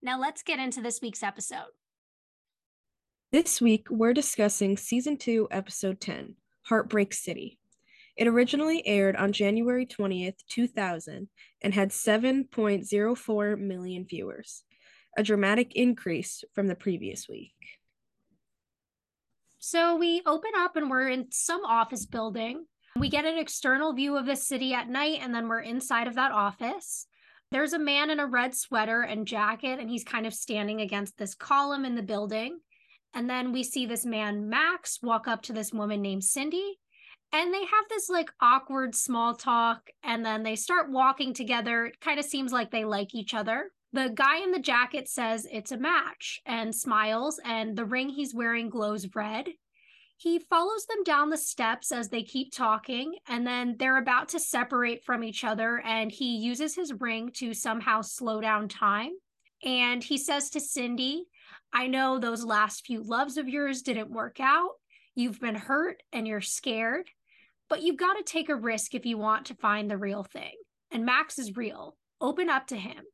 Now let's get into this week's episode. This week, we're discussing Season 2, Episode 10 Heartbreak City. It originally aired on January 20th, 2000, and had 7.04 million viewers, a dramatic increase from the previous week. So we open up and we're in some office building. We get an external view of the city at night, and then we're inside of that office. There's a man in a red sweater and jacket, and he's kind of standing against this column in the building. And then we see this man, Max, walk up to this woman named Cindy. And they have this like awkward small talk. And then they start walking together. It kind of seems like they like each other. The guy in the jacket says it's a match and smiles, and the ring he's wearing glows red. He follows them down the steps as they keep talking, and then they're about to separate from each other. And he uses his ring to somehow slow down time. And he says to Cindy, I know those last few loves of yours didn't work out. You've been hurt and you're scared, but you've got to take a risk if you want to find the real thing. And Max is real. Open up to him.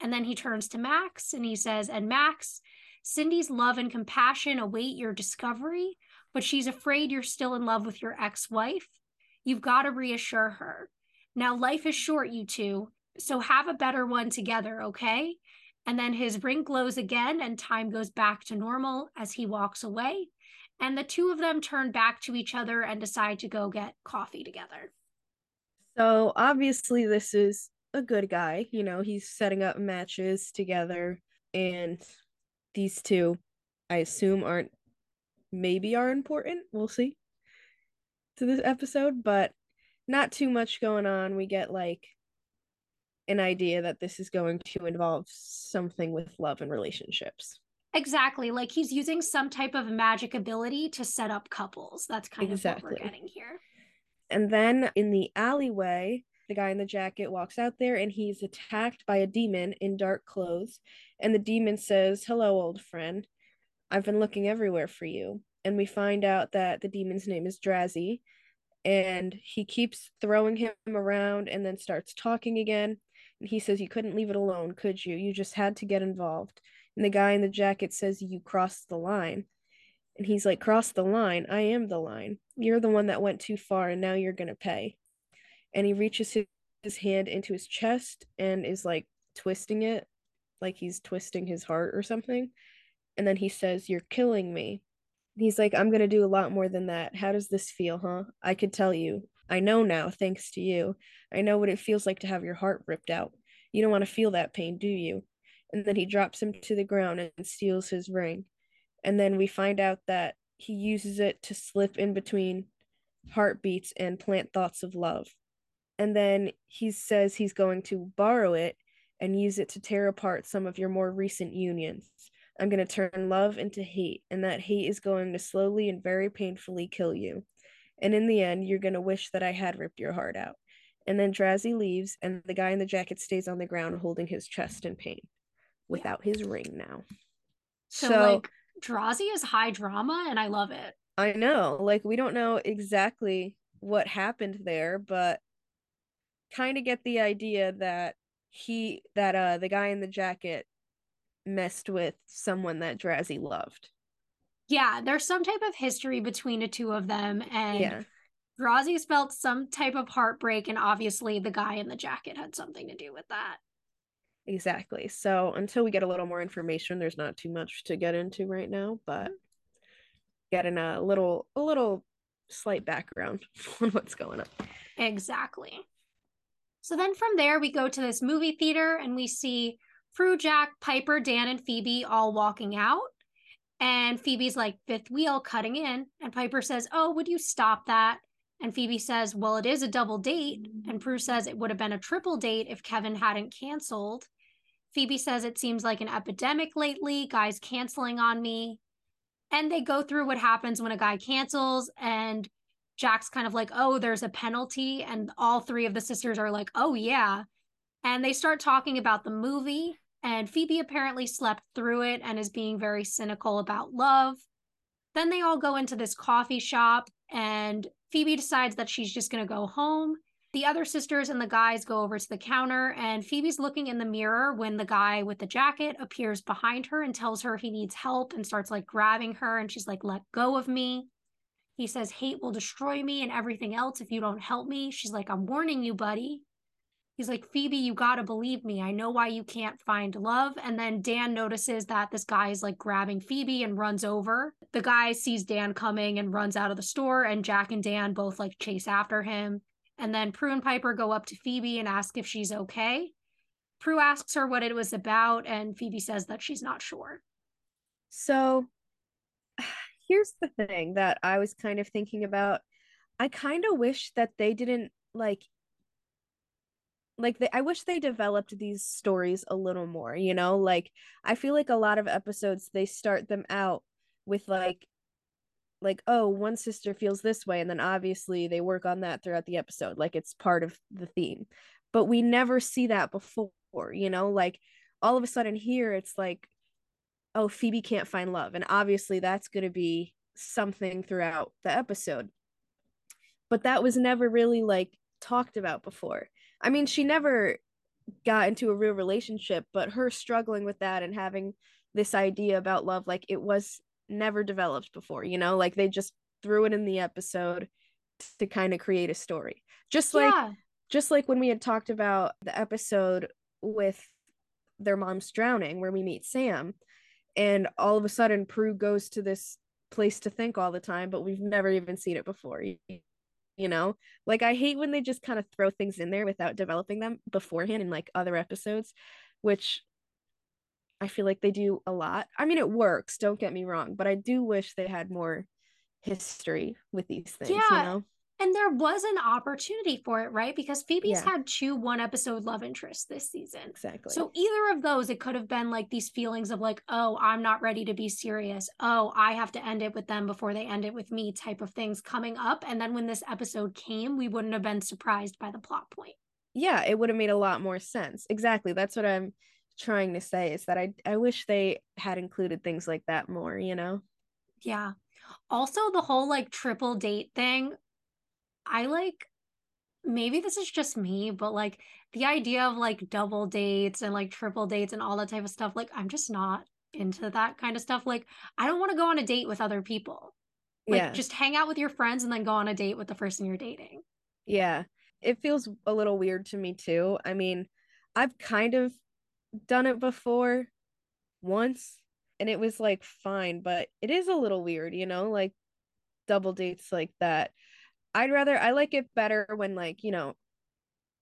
And then he turns to Max and he says, And Max, Cindy's love and compassion await your discovery, but she's afraid you're still in love with your ex wife. You've got to reassure her. Now, life is short, you two, so have a better one together, okay? And then his ring glows again, and time goes back to normal as he walks away. And the two of them turn back to each other and decide to go get coffee together. So, obviously, this is a good guy. You know, he's setting up matches together, and these two, I assume, aren't maybe are important. We'll see to this episode, but not too much going on. We get like an idea that this is going to involve something with love and relationships. Exactly. Like he's using some type of magic ability to set up couples. That's kind exactly. of what we're getting here. And then in the alleyway, the guy in the jacket walks out there and he's attacked by a demon in dark clothes. And the demon says, Hello, old friend. I've been looking everywhere for you. And we find out that the demon's name is Drazi. And he keeps throwing him around and then starts talking again. And he says, You couldn't leave it alone, could you? You just had to get involved. And the guy in the jacket says, You crossed the line. And he's like, Cross the line. I am the line. You're the one that went too far, and now you're going to pay. And he reaches his hand into his chest and is like twisting it, like he's twisting his heart or something. And then he says, You're killing me. He's like, I'm going to do a lot more than that. How does this feel, huh? I could tell you. I know now, thanks to you. I know what it feels like to have your heart ripped out. You don't want to feel that pain, do you? And then he drops him to the ground and steals his ring. And then we find out that he uses it to slip in between heartbeats and plant thoughts of love. And then he says he's going to borrow it and use it to tear apart some of your more recent unions. I'm going to turn love into hate, and that hate is going to slowly and very painfully kill you. And in the end, you're going to wish that I had ripped your heart out. And then Drazi leaves, and the guy in the jacket stays on the ground holding his chest in pain without yeah. his ring now. So, so, like, Drazi is high drama, and I love it. I know. Like, we don't know exactly what happened there, but kind of get the idea that he, that, uh, the guy in the jacket messed with someone that Drazi loved yeah, there's some type of history between the two of them, and yeah. Drazi's felt some type of heartbreak, and obviously the guy in the jacket had something to do with that. Exactly. So until we get a little more information, there's not too much to get into right now, but mm-hmm. getting a little a little slight background on what's going on. Exactly. So then from there we go to this movie theater and we see Prue, Jack, Piper, Dan, and Phoebe all walking out. And Phoebe's like, fifth wheel cutting in. And Piper says, Oh, would you stop that? And Phoebe says, Well, it is a double date. And Prue says it would have been a triple date if Kevin hadn't canceled. Phoebe says it seems like an epidemic lately, guys canceling on me. And they go through what happens when a guy cancels, and Jack's kind of like, oh, there's a penalty. And all three of the sisters are like, oh, yeah. And they start talking about the movie. And Phoebe apparently slept through it and is being very cynical about love. Then they all go into this coffee shop, and Phoebe decides that she's just going to go home. The other sisters and the guys go over to the counter, and Phoebe's looking in the mirror when the guy with the jacket appears behind her and tells her he needs help and starts like grabbing her. And she's like, Let go of me. He says, Hate will destroy me and everything else if you don't help me. She's like, I'm warning you, buddy. He's like, Phoebe, you gotta believe me. I know why you can't find love. And then Dan notices that this guy is like grabbing Phoebe and runs over. The guy sees Dan coming and runs out of the store, and Jack and Dan both like chase after him. And then Prue and Piper go up to Phoebe and ask if she's okay. Prue asks her what it was about, and Phoebe says that she's not sure. So here's the thing that I was kind of thinking about. I kind of wish that they didn't like like they, I wish they developed these stories a little more, you know? Like I feel like a lot of episodes they start them out with like like oh one sister feels this way and then obviously they work on that throughout the episode like it's part of the theme. But we never see that before you know? Like all of a sudden here it's like oh phoebe can't find love and obviously that's going to be something throughout the episode. But that was never really like talked about before I mean, she never got into a real relationship, but her struggling with that and having this idea about love, like it was never developed before, you know, like they just threw it in the episode to kind of create a story. Just like yeah. just like when we had talked about the episode with their mom's drowning where we meet Sam and all of a sudden Prue goes to this place to think all the time, but we've never even seen it before you know like i hate when they just kind of throw things in there without developing them beforehand in like other episodes which i feel like they do a lot i mean it works don't get me wrong but i do wish they had more history with these things yeah. you know and there was an opportunity for it, right? Because Phoebe's yeah. had two one episode love interests this season. Exactly. So either of those, it could have been like these feelings of like, oh, I'm not ready to be serious. Oh, I have to end it with them before they end it with me type of things coming up. And then when this episode came, we wouldn't have been surprised by the plot point. Yeah, it would have made a lot more sense. Exactly. That's what I'm trying to say is that I I wish they had included things like that more, you know? Yeah. Also, the whole like triple date thing, I like maybe this is just me, but like the idea of like double dates and like triple dates and all that type of stuff, like I'm just not into that kind of stuff. Like I don't want to go on a date with other people. Like yeah. just hang out with your friends and then go on a date with the person you're dating. Yeah. It feels a little weird to me too. I mean, I've kind of done it before once and it was like fine, but it is a little weird, you know, like double dates like that. I'd rather I like it better when like, you know,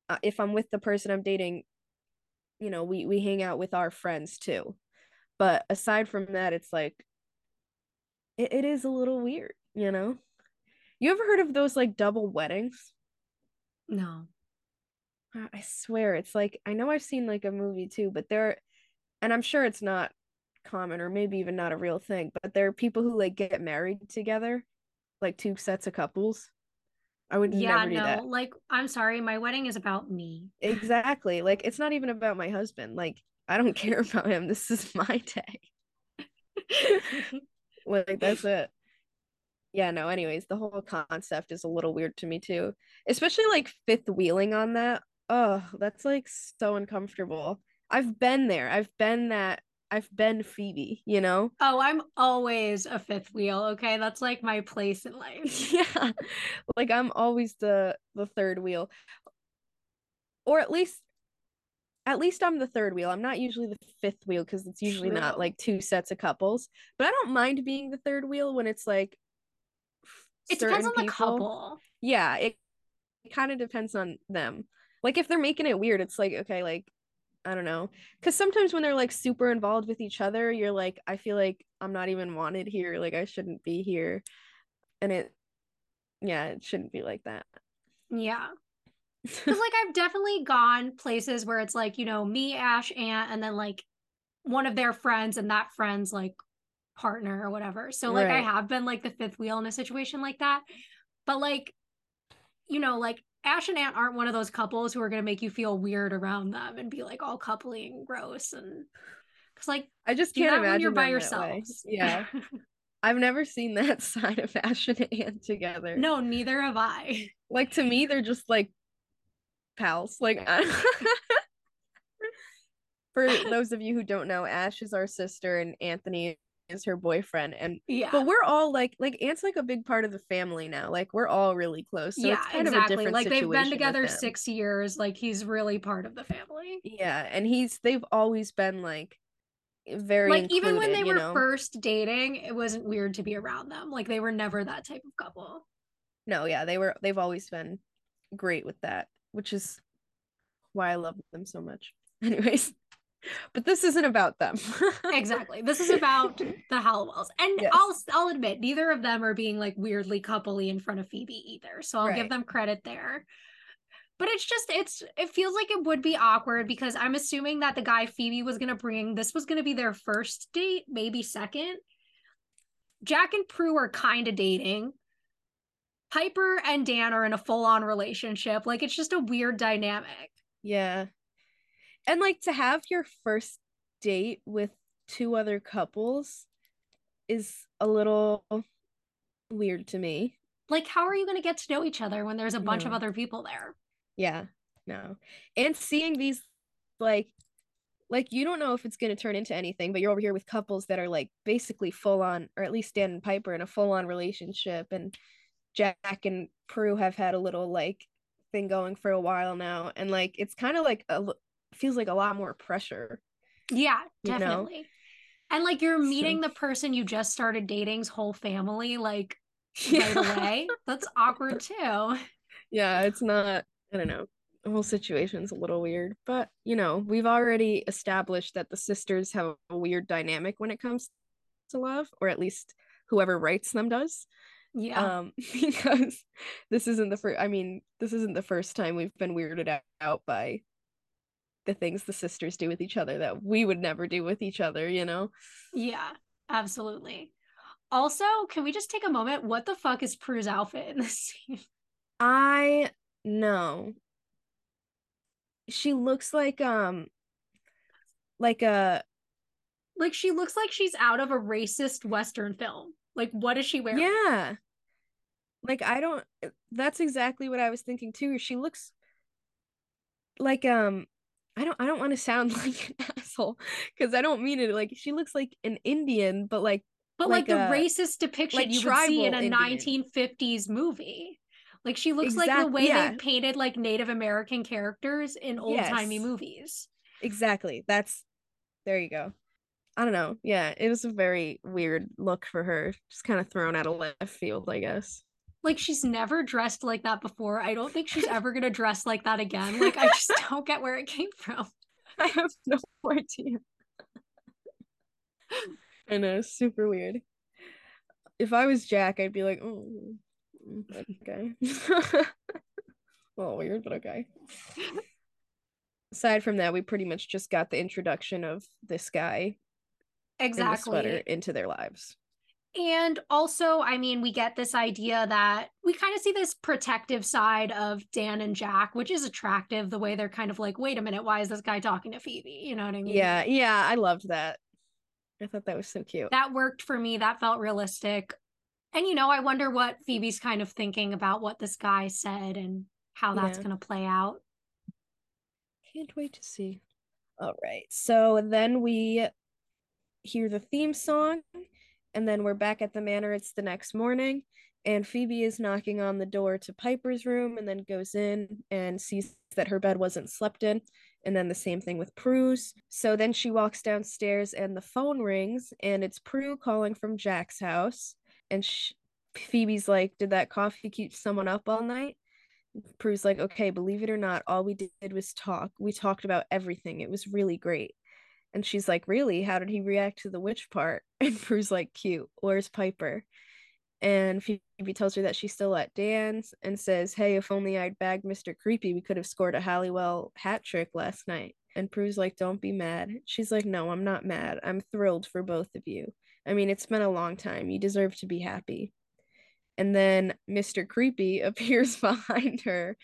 uh, if I'm with the person I'm dating, you know, we we hang out with our friends too. But aside from that, it's like it, it is a little weird, you know? You ever heard of those like double weddings? No. I swear it's like I know I've seen like a movie too, but there and I'm sure it's not common or maybe even not a real thing, but there are people who like get married together, like two sets of couples. I would yeah, never do no. Like, I'm sorry, my wedding is about me. Exactly. Like, it's not even about my husband. Like, I don't care about him. This is my day. like, that's it. Yeah, no, anyways, the whole concept is a little weird to me too. Especially like fifth wheeling on that. Oh, that's like so uncomfortable. I've been there. I've been that I've been Phoebe, you know? Oh, I'm always a fifth wheel, okay? That's like my place in life. yeah. Like I'm always the the third wheel. Or at least at least I'm the third wheel. I'm not usually the fifth wheel because it's usually True. not like two sets of couples. But I don't mind being the third wheel when it's like it depends on people. the couple. Yeah, it, it kind of depends on them. Like if they're making it weird, it's like okay, like I don't know. Cuz sometimes when they're like super involved with each other, you're like I feel like I'm not even wanted here, like I shouldn't be here. And it yeah, it shouldn't be like that. Yeah. Because like I've definitely gone places where it's like, you know, me, Ash, Ant, and then like one of their friends and that friend's like partner or whatever. So like I have been like the fifth wheel in a situation like that. But like, you know, like Ash and Ant aren't one of those couples who are gonna make you feel weird around them and be like all coupley and gross and because like I just can't imagine when you're by yourselves. Yeah. I've never seen that side of Ash and Ant together. no, neither have I. Like to me, they're just like pals. Like for those of you who don't know, Ash is our sister and Anthony is her boyfriend. And Yeah. but we're all like like Ant's like a big part of the family now. Like we're all really close. So yeah, it's kind exactly. of a different like they've been together six years. Like he's really part of the family. Yeah, and he's they've always been like very like even when they were know? first dating, it wasn't weird to be around them. Like they were never that type of couple. No, yeah, they were they've always been great with that, which is why I love them so much. Anyways, but this isn't about them. Exactly. This is about the Halliwells. And Yes. I'll I'll admit neither of them are being like weirdly coupley in front of Phoebe either. So I'll give them credit there. But it's just it's it feels like it would be awkward because I'm assuming that the guy Phoebe was gonna bring this was gonna be their first date, maybe second. Jack and Prue are kind of dating. Piper and Dan are in a full-on relationship. Like it's just a weird dynamic. Yeah. And like to have your first date with two other couples is a little weird to me. Like, how are you gonna get to know each other when there's a bunch of other people there? Yeah. No. And seeing these like like you don't know if it's going to turn into anything, but you're over here with couples that are like basically full on or at least Dan and Piper in a full on relationship and Jack and Prue have had a little like thing going for a while now and like it's kind of like a feels like a lot more pressure. Yeah, you know? definitely. And like you're meeting So- the person you just started dating's whole family like right away. That's awkward too. yeah, it's not, I don't know. The whole situation's a little weird, but you know, we've already established that the sisters have a weird dynamic when it comes to love, or at least whoever writes them does. Yeah. Um, because this isn't the first, I mean, this isn't the first time we've been weirded out by the things the sisters do with each other that we would never do with each other, you know? yeah, absolutely. Also, can we just take a moment? What the fuck is Prue's outfit in this scene? I know. She looks like um like a Like she looks like she's out of a racist Western film. Like, what is she wearing? Yeah. Like I don't that's exactly what I was thinking too. She looks like um I don't I don't want to sound like an asshole because I don't mean it like she looks like an Indian but like But like, like the a- racist depiction like you would see in a Indian. 1950s movie. Like she looks like the way yeah. they painted like Native American characters in old timey Yes. movies. exactly. That's there you go. I don't know. Yeah, it was a very weird look for her. Just kind of thrown out of left field, I guess. Like she's never dressed like that before. I don't think she's ever gonna dress like that again. Like I just don't get where it came from. I have no idea. I know, super weird. If I was Jack, I'd be like, oh, okay. well, weird, but okay. Aside from that, we pretty much just got the introduction of this guy in Exactly. into their lives. And also, I mean, we get this idea that we kind of see this protective side of Dan and Jack, which is attractive the way they're kind of like, wait a minute, why is this guy talking to Phoebe? You know what I mean? Yeah, yeah, I loved that. I thought that was so cute. that worked for me. That felt realistic. And you know, I wonder what Phoebe's kind of thinking about what this guy said and how that's Yeah. going to play out. Can't wait to see. All right. So then we hear the theme song, and then we're back at the manor. It's the next morning, and Phoebe is knocking on the door to Piper's room and then goes in and sees that her bed wasn't slept in. And then the same thing with Prue's. So then she walks downstairs and the phone rings, and it's Prue calling from Jack's house. And sh- Phoebe's like, Did that coffee keep someone up all night? Prue's like, okay, believe it or not, all we did was talk. We talked about everything. It was really great. And she's like, really? How did he react to the witch part? And Prue's like, cute. Where's Piper? And Phoebe tells her that she's still at Dan's and says, Hey, if only I'd bagged Mr. Creepy, we could have scored a Halliwell hat trick last night. And Prue's like, Don't be mad. She's like, No, I'm not mad. I'm thrilled for both of you. I mean, it's been a long time. You deserve to be happy. And then Mr. Creepy appears behind her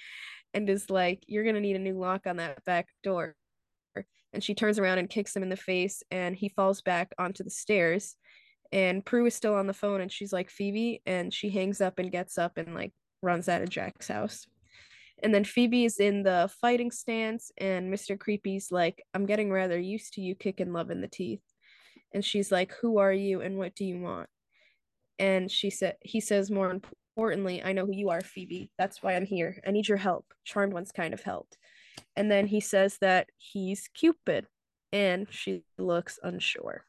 and is like, You're going to need a new lock on that back door. And she turns around and kicks him in the face, and he falls back onto the stairs. And Prue is still on the phone, and she's like, Phoebe. And she hangs up and gets up and like runs out of Jack's house. And then Phoebe is in the fighting stance, and Mr. Creepy's like, I'm getting rather used to you kicking love in the teeth. And she's like, Who are you and what do you want? And she said he says more importantly, I know who you are, Phoebe. That's why I'm here. I need your help. Charmed ones kind of helped. And then he says that he's Cupid, and she looks unsure.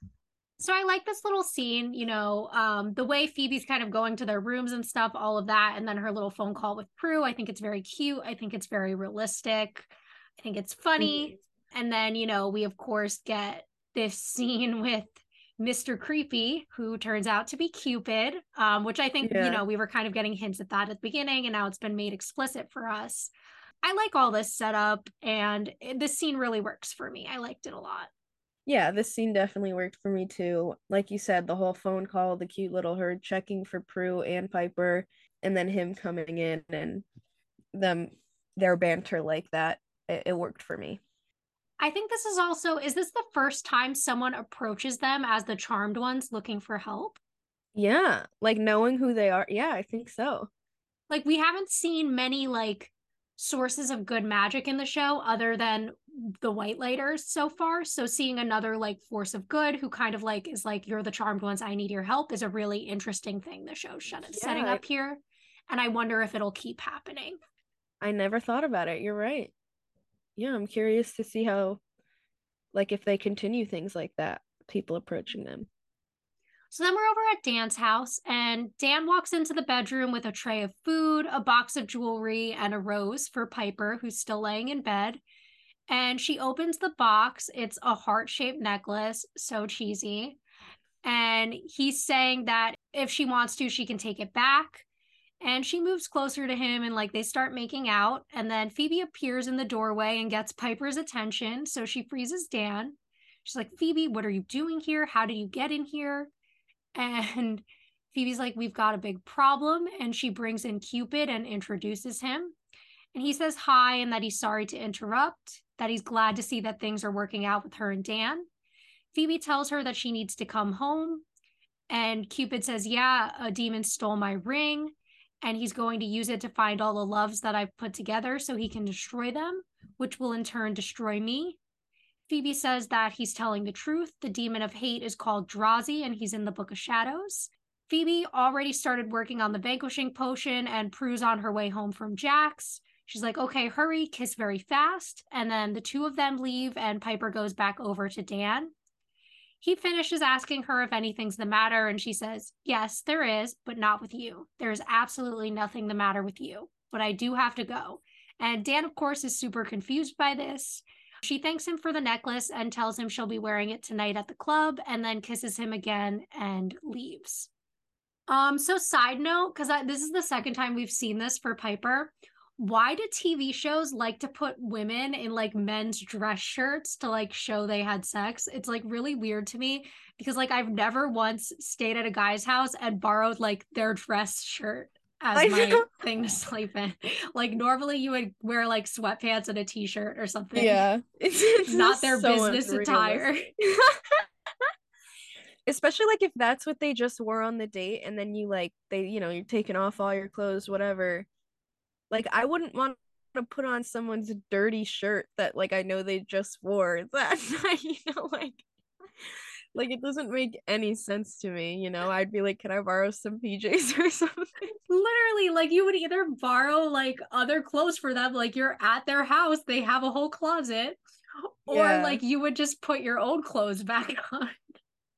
So I like this little scene, you know, um, the way Phoebe's kind of going to their rooms and stuff, all of that, and then her little phone call with Prue. I think it's very cute. I think it's very realistic. I think it's funny. Mm-hmm. And then, you know, we of course get this scene with Mr. Creepy, who turns out to be Cupid, um, which I think, yeah. you know, we were kind of getting hints at that at the beginning, and now it's been made explicit for us. I like all this setup, and this scene really works for me. I liked it a lot. Yeah, this scene definitely worked for me too. Like you said, the whole phone call, the cute little herd checking for Prue and Piper, and then him coming in and them their banter like that. It, it worked for me. I think this is also is this the first time someone approaches them as the charmed ones looking for help? Yeah, like knowing who they are. Yeah, I think so. Like we haven't seen many like sources of good magic in the show other than the whitelighters so far. So seeing another like force of good who kind of like is like you're the charmed ones i need your help is a really interesting thing the show's yeah, setting up here. And i wonder if it'll keep happening. I never thought about it. You're right. Yeah i'm curious to see how like if they continue things like that people approaching them so then we're over at Dan's house, and Dan walks into the bedroom with a tray of food, a box of jewelry, and a rose for Piper, who's still laying in bed. And she opens the box. It's a heart shaped necklace, so cheesy. And he's saying that if she wants to, she can take it back. And she moves closer to him and like they start making out. And then Phoebe appears in the doorway and gets Piper's attention. So she freezes Dan. She's like, Phoebe, what are you doing here? How did you get in here? And Phoebe's like, We've got a big problem. And she brings in Cupid and introduces him. And he says hi and that he's sorry to interrupt, that he's glad to see that things are working out with her and Dan. Phoebe tells her that she needs to come home. And Cupid says, Yeah, a demon stole my ring. And he's going to use it to find all the loves that I've put together so he can destroy them, which will in turn destroy me. Phoebe says that he's telling the truth. The demon of hate is called Drazi, and he's in the Book of Shadows. Phoebe already started working on the vanquishing potion, and Prue's on her way home from Jack's. She's like, okay, hurry, kiss very fast. And then the two of them leave, and Piper goes back over to Dan. He finishes asking her if anything's the matter, and she says, Yes, there is, but not with you. There is absolutely nothing the matter with you, but I do have to go. And Dan, of course, is super confused by this. She thanks him for the necklace and tells him she'll be wearing it tonight at the club and then kisses him again and leaves. Um, so side note, because this is the second time we've seen this for Piper. Why do TV shows like to put women in like men's dress shirts to like show they had sex? It's like really weird to me because like I've never once stayed at a guy's house and borrowed like their dress shirt as my thing to sleep in. Like normally you would wear like sweatpants and a t-shirt or something. Yeah. It's, it's not their so business attire. Especially like if that's what they just wore on the date and then you like they you know you're taking off all your clothes whatever. Like I wouldn't want to put on someone's dirty shirt that like I know they just wore that night, you know like like it doesn't make any sense to me, you know. I'd be like, "Can I borrow some PJs or something?" Literally, like you would either borrow like other clothes for them, like you're at their house, they have a whole closet, or yeah. like you would just put your old clothes back on.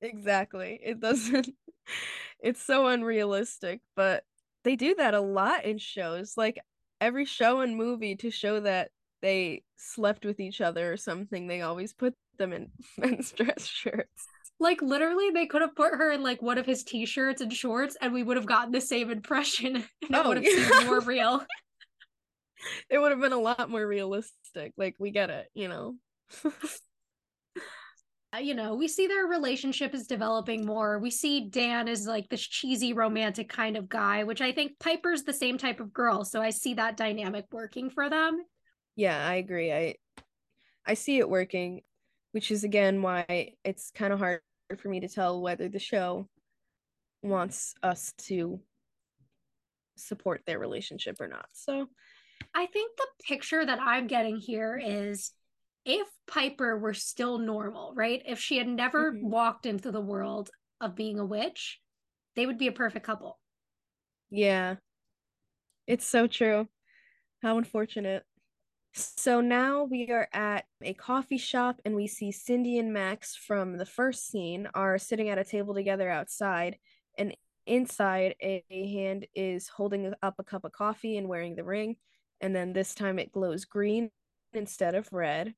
Exactly. It doesn't it's so unrealistic, but they do that a lot in shows. Like every show and movie to show that they slept with each other or something, they always put them in men's dress shirts. Like literally, they could have put her in like one of his t-shirts and shorts, and we would have gotten the same impression. and it Oh, would have yeah. seemed more real. it would have been a lot more realistic. Like we get it, you know. Uh, you know, we see their relationship is developing more. We see Dan is like this cheesy romantic kind of guy, which I think Piper's the same type of girl. So I see that dynamic working for them. yeah, I agree. I I see it working, which is again why it's kind of hard for me to tell whether the show wants us to support their relationship or not. So, I think the picture that I'm getting here is if Piper were still normal, right? If she had never Mhm. walked into the world of being a witch, they would be a perfect couple. yeah. It's so true. How unfortunate. So now we are at a coffee shop and we see Cindy and Max from the first scene are sitting at a table together outside. And inside a, hand is holding up a cup of coffee and wearing the ring. And then this time it glows green instead of red.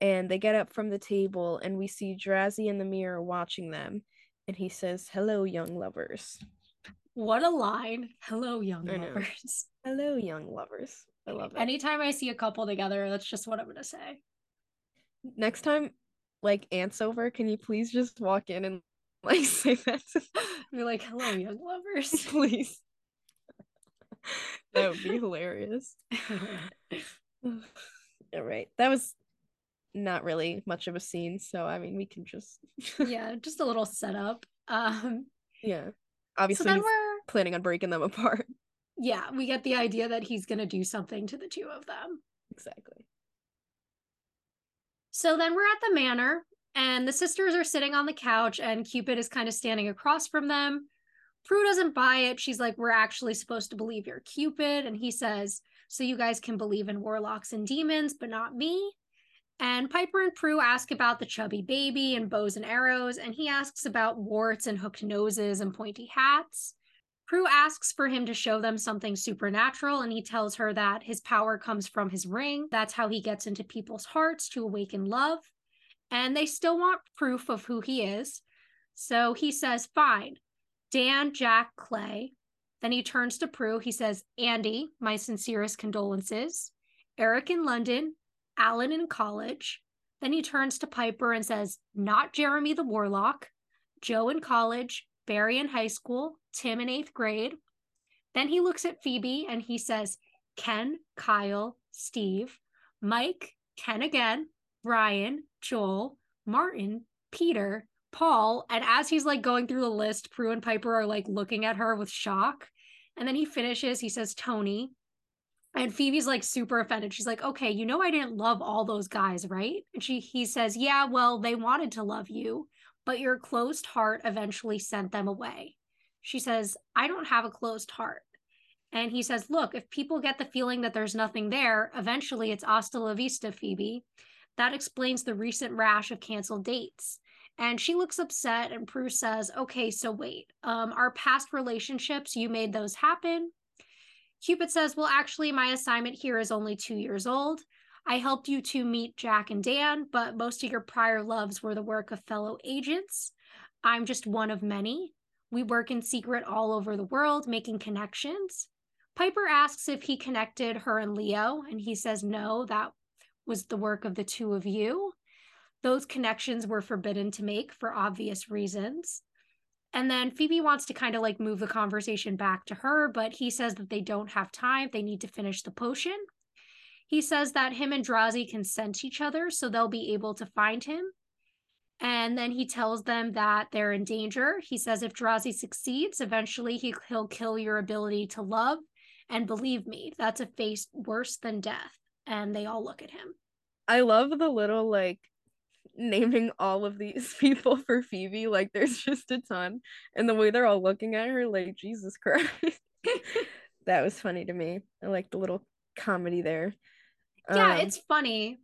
And they get up from the table and we see Drazi in the mirror watching them. And he says hello young lovers. What a line. Hello, young lovers. hello young lovers I love it Anytime I see a couple together, that's just what I'm to say. next time like Ant's over, can you please just walk in and like say that to Be like, hello, young lovers. please? that would be hilarious. All right. That was not really much of a scene, so I mean we can just yeah, just a little setup. Um, yeah. so Obviously then we're, planning on breaking them apart. Yeah, we get the idea that he's going to do something to the two of them. Exactly. So then we're at the manor, and the sisters are sitting on the couch, and Cupid is kind of standing across from them. Prue doesn't buy it. She's like, We're actually supposed to believe you're Cupid. And he says, So you guys can believe in warlocks and demons, but not me. And Piper and Prue ask about the chubby baby and bows and arrows, and he asks about warts and hooked noses and pointy hats. Prue asks for him to show them something supernatural, and he tells her that his power comes from his ring. That's how he gets into people's hearts to awaken love. And they still want proof of who he is. So he says, Fine, Dan, Jack, Clay. Then he turns to Prue. He says, Andy, my sincerest condolences. Eric in London, Alan in college. Then he turns to Piper and says, Not Jeremy the Warlock, Joe in college, Barry in high school, Tim in eighth grade. Then he looks at Phoebe and he says, Ken, Kyle, Steve, Mike, Ken again, Brian, Joel, Martin, Peter, Paul. And as he's like going through the list, Prue and Piper are like looking at her with shock. And then he finishes, he says, Tony. And Phoebe's like super offended. She's like, okay, you know I didn't love all those guys, right? And she he says, Yeah, well, they wanted to love you, but your closed heart eventually sent them away. She says, I don't have a closed heart. And he says, Look, if people get the feeling that there's nothing there, eventually it's hasta la vista, Phoebe. That explains the recent rash of canceled dates. And she looks upset, and Prue says, Okay, so wait. Um, our past relationships, you made those happen. Cupid says, Well, actually, my assignment here is only two years old. I helped you to meet Jack and Dan, but most of your prior loves were the work of fellow agents. I'm just one of many. We work in secret all over the world, making connections. Piper asks if he connected her and Leo, and he says no, that was the work of the two of you. Those connections were forbidden to make for obvious reasons. And then Phoebe wants to kind of like move the conversation back to her, but he says that they don't have time. They need to finish the potion. He says that him and Drazi can sense each other, so they'll be able to find him. And then he tells them that they're in danger. He says if Drazi succeeds, eventually he, he'll kill your ability to love. And believe me, that's a face worse than death. And they all look at him. I love the little like naming all of these people for Phoebe. Like there's just a ton. And the way they're all looking at her, like, Jesus Christ. that was funny to me. I like the little comedy there. Yeah, Um, it's funny.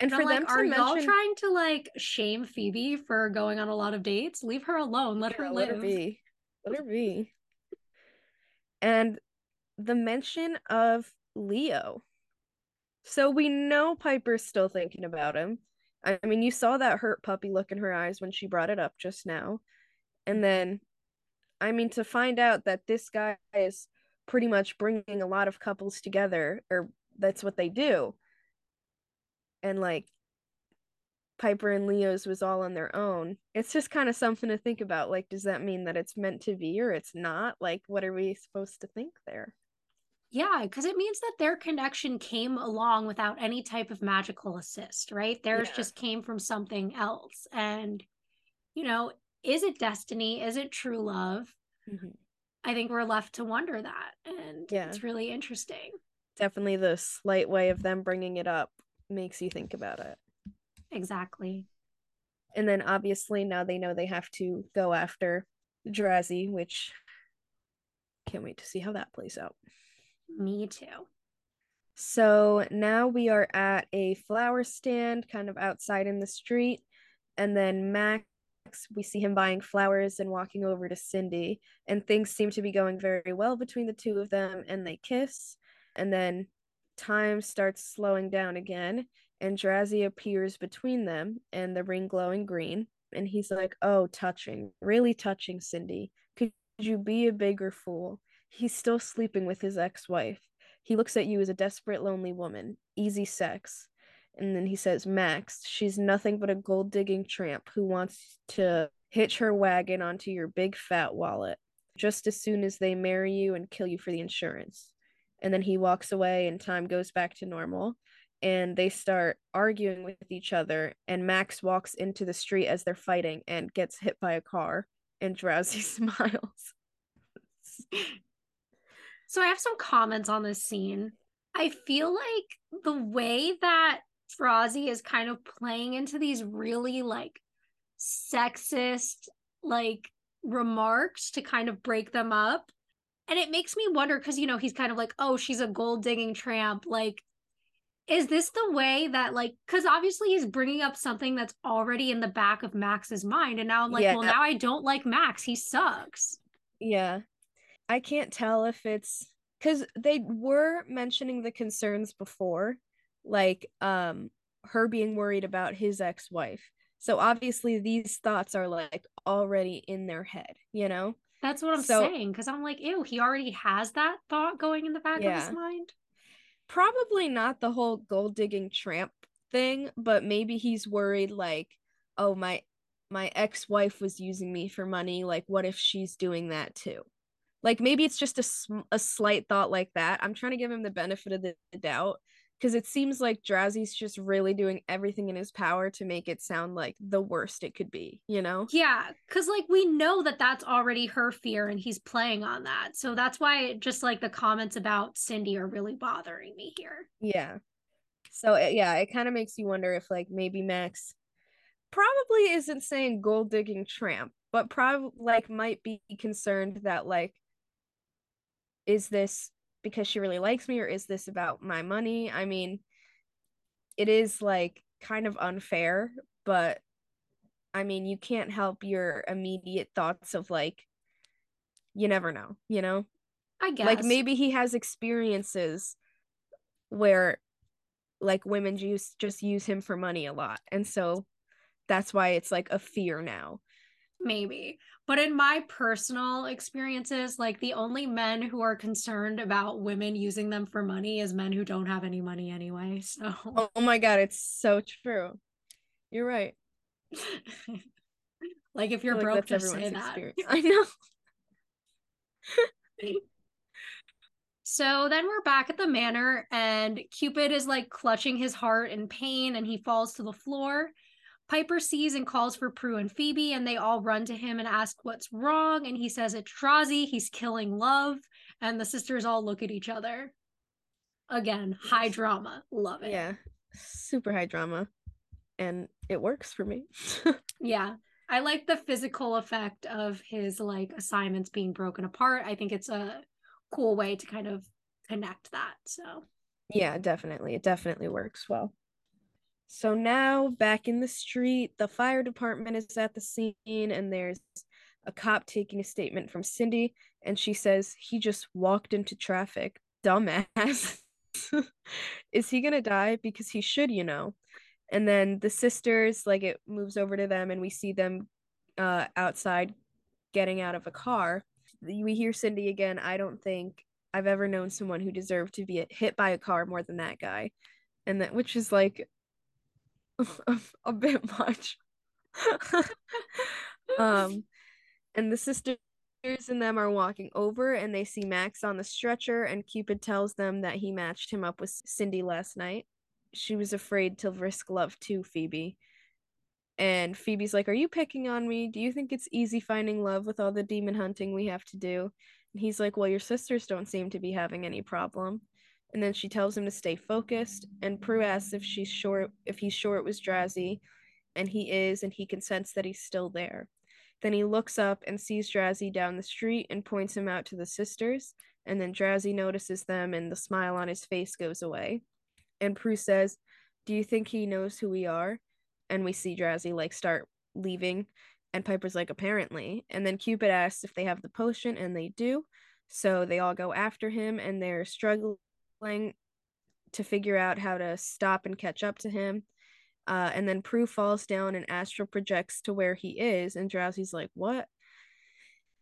And And for them like, to are y'all trying to like shame Phoebe for going on a lot of dates? Leave her alone. Let her live. let her be. Let her be. And the mention of Leo. So we know Piper's still thinking about him. I mean, you saw that hurt puppy look in her eyes when she brought it up just now. And then, I mean, to find out that this guy is pretty much bringing a lot of couples together, or that's what they do. And like, Piper and Leo's was all on their own. It's just kind of something to think about. Like, does that mean that it's meant to be or it's not? Like, what are we supposed to think there? Yeah, because it means that their connection came along without any type of magical assist, right? Theirs Yeah. just came from something else. And, you know, is it destiny? Is it true love? Mm-hmm. I think we're left to wonder that. And Yeah. it's really interesting. Definitely the slight way of them bringing it up makes you think about it. Exactly. And then obviously now they know they have to go after Drazi, which can't wait to see how that plays out. Me too. So now we are at a flower stand kind of outside in the street. And then Max, we see him buying flowers and walking over to Cindy. And things seem to be going very well between the two of them. And they kiss. And then time starts slowing down again. And Drazi appears between them and the ring glowing green. And he's like, Oh, touching, really touching, Cindy. Could you be a bigger fool? He's still sleeping with his ex wife. He looks at you as a desperate, lonely woman. Easy sex. And then he says, Max, she's nothing but a gold digging tramp who wants to hitch her wagon onto your big fat wallet just as soon as they marry you and kill you for the insurance. And then he walks away, and time goes back to normal. And they start arguing with each other. And Max walks into the street as they're fighting and gets hit by a car. And Drazi smiles. So I have some comments on this scene. I feel like the way that Frozzy is kind of playing into these really like sexist like remarks to kind of break them up. And it makes me wonder because you know he's kind of like, oh, she's a gold digging tramp. Like, is this the way that like because obviously he's bringing up something that's already in the back of Max's mind, and now I'm like, Yeah. well, now I don't like Max. He sucks. Yeah. I can't tell if it's because they were mentioning the concerns before, like um her being worried about his ex-wife. So obviously these thoughts are like already in their head, you know? That's what I'm So- saying. Because I'm like, ew, he already has that thought going in the back of his mind. Probably not the whole gold digging tramp thing, but maybe he's worried like, oh my my ex-wife was using me for money, like what if she's doing that too? Like maybe it's just a sm- a slight thought like that. I'm trying to give him the benefit of the doubt because it seems like Drazi's just really doing everything in his power to make it sound like the worst it could be, you know? Yeah, because like we know that that's already her fear, and he's playing on that. So that's why just like the comments about Cindy are really bothering me here. Yeah. So it- yeah, it kind of makes you wonder if like maybe Max probably isn't saying gold digging tramp, but probably like might be concerned that like is this because she really likes me or is this about my money? I mean, it is like kind of unfair, but I mean, you can't help your immediate thoughts of like you never know, you know? I guess. like maybe he has experiences where like women just just use him for money a lot and so that's why it's like a fear now maybe. But in my personal experiences, like the only men who are concerned about women using them for money is men who don't have any money anyway. So oh my god it's so true you're right like if you're feel like broke, just say that. experience. i know So then we're back at the manor, and Cupid is like clutching his heart in pain and he falls to the floor. Piper sees and calls for Prue and Phoebe, and they all run to him and ask what's wrong. And he says it's Drazi, he's killing love. And the sisters all look at each other. Again, high drama. Love it. yeah super high drama and it works for me Yeah. I like the physical effect of his like assignments being broken apart. I think it's a cool way to kind of connect that. So yeah definitely it definitely works well so now back in the street the fire department is at the scene and there's a cop taking a statement from cindy and she says he just walked into traffic dumbass is he gonna die because he should you know And then the sisters, like it moves over to them and we see them uh outside getting out of a car. We hear Cindy again. I don't think I've ever known someone who deserved to be hit by a car more than that guy. And that which is like a, bit much. um and the sisters and them are walking over and they see Max on the stretcher and Cupid tells them that he matched him up with Cindy last night. She was afraid to risk love too, Phoebe. And Phoebe's like, Are you picking on me? Do you think it's easy finding love with all the demon hunting we have to do? And he's like, Well, your sisters don't seem to be having any problem. And then she tells him to stay focused. And Prue asks if she's sure if he's sure it was Drazi. And he is, and he consents that he's still there. Then he looks up and sees Drazi down the street and points him out to the sisters. And then Drazi notices them and the smile on his face goes away. And Prue says, Do you think he knows who we are? and we see Drazi like start leaving and Piper's like apparently and then Cupid asks if they have the potion and they do so they all go after him and they're struggling to figure out how to stop and catch up to him uh, and then Prue falls down and astral projects to where he is and Drazi's like what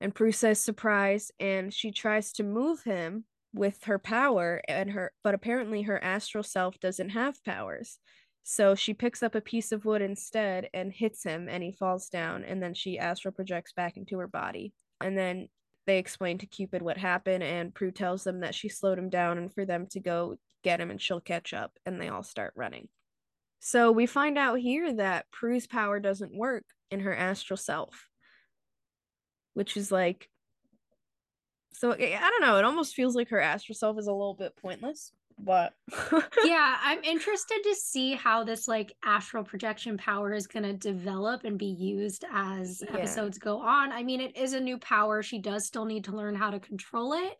and Prue says surprise and she tries to move him with her power and her but apparently her astral self doesn't have powers so she picks up a piece of wood instead and hits him, and he falls down. And then she astral projects back into her body. And then they explain to Cupid what happened, and Prue tells them that she slowed him down and for them to go get him and she'll catch up. And they all start running. So we find out here that Prue's power doesn't work in her astral self, which is like, so I don't know. It almost feels like her astral self is a little bit pointless but yeah i'm interested to see how this like astral projection power is going to develop and be used as yeah. episodes go on. I mean it is a new power. She does still need to learn how to control it.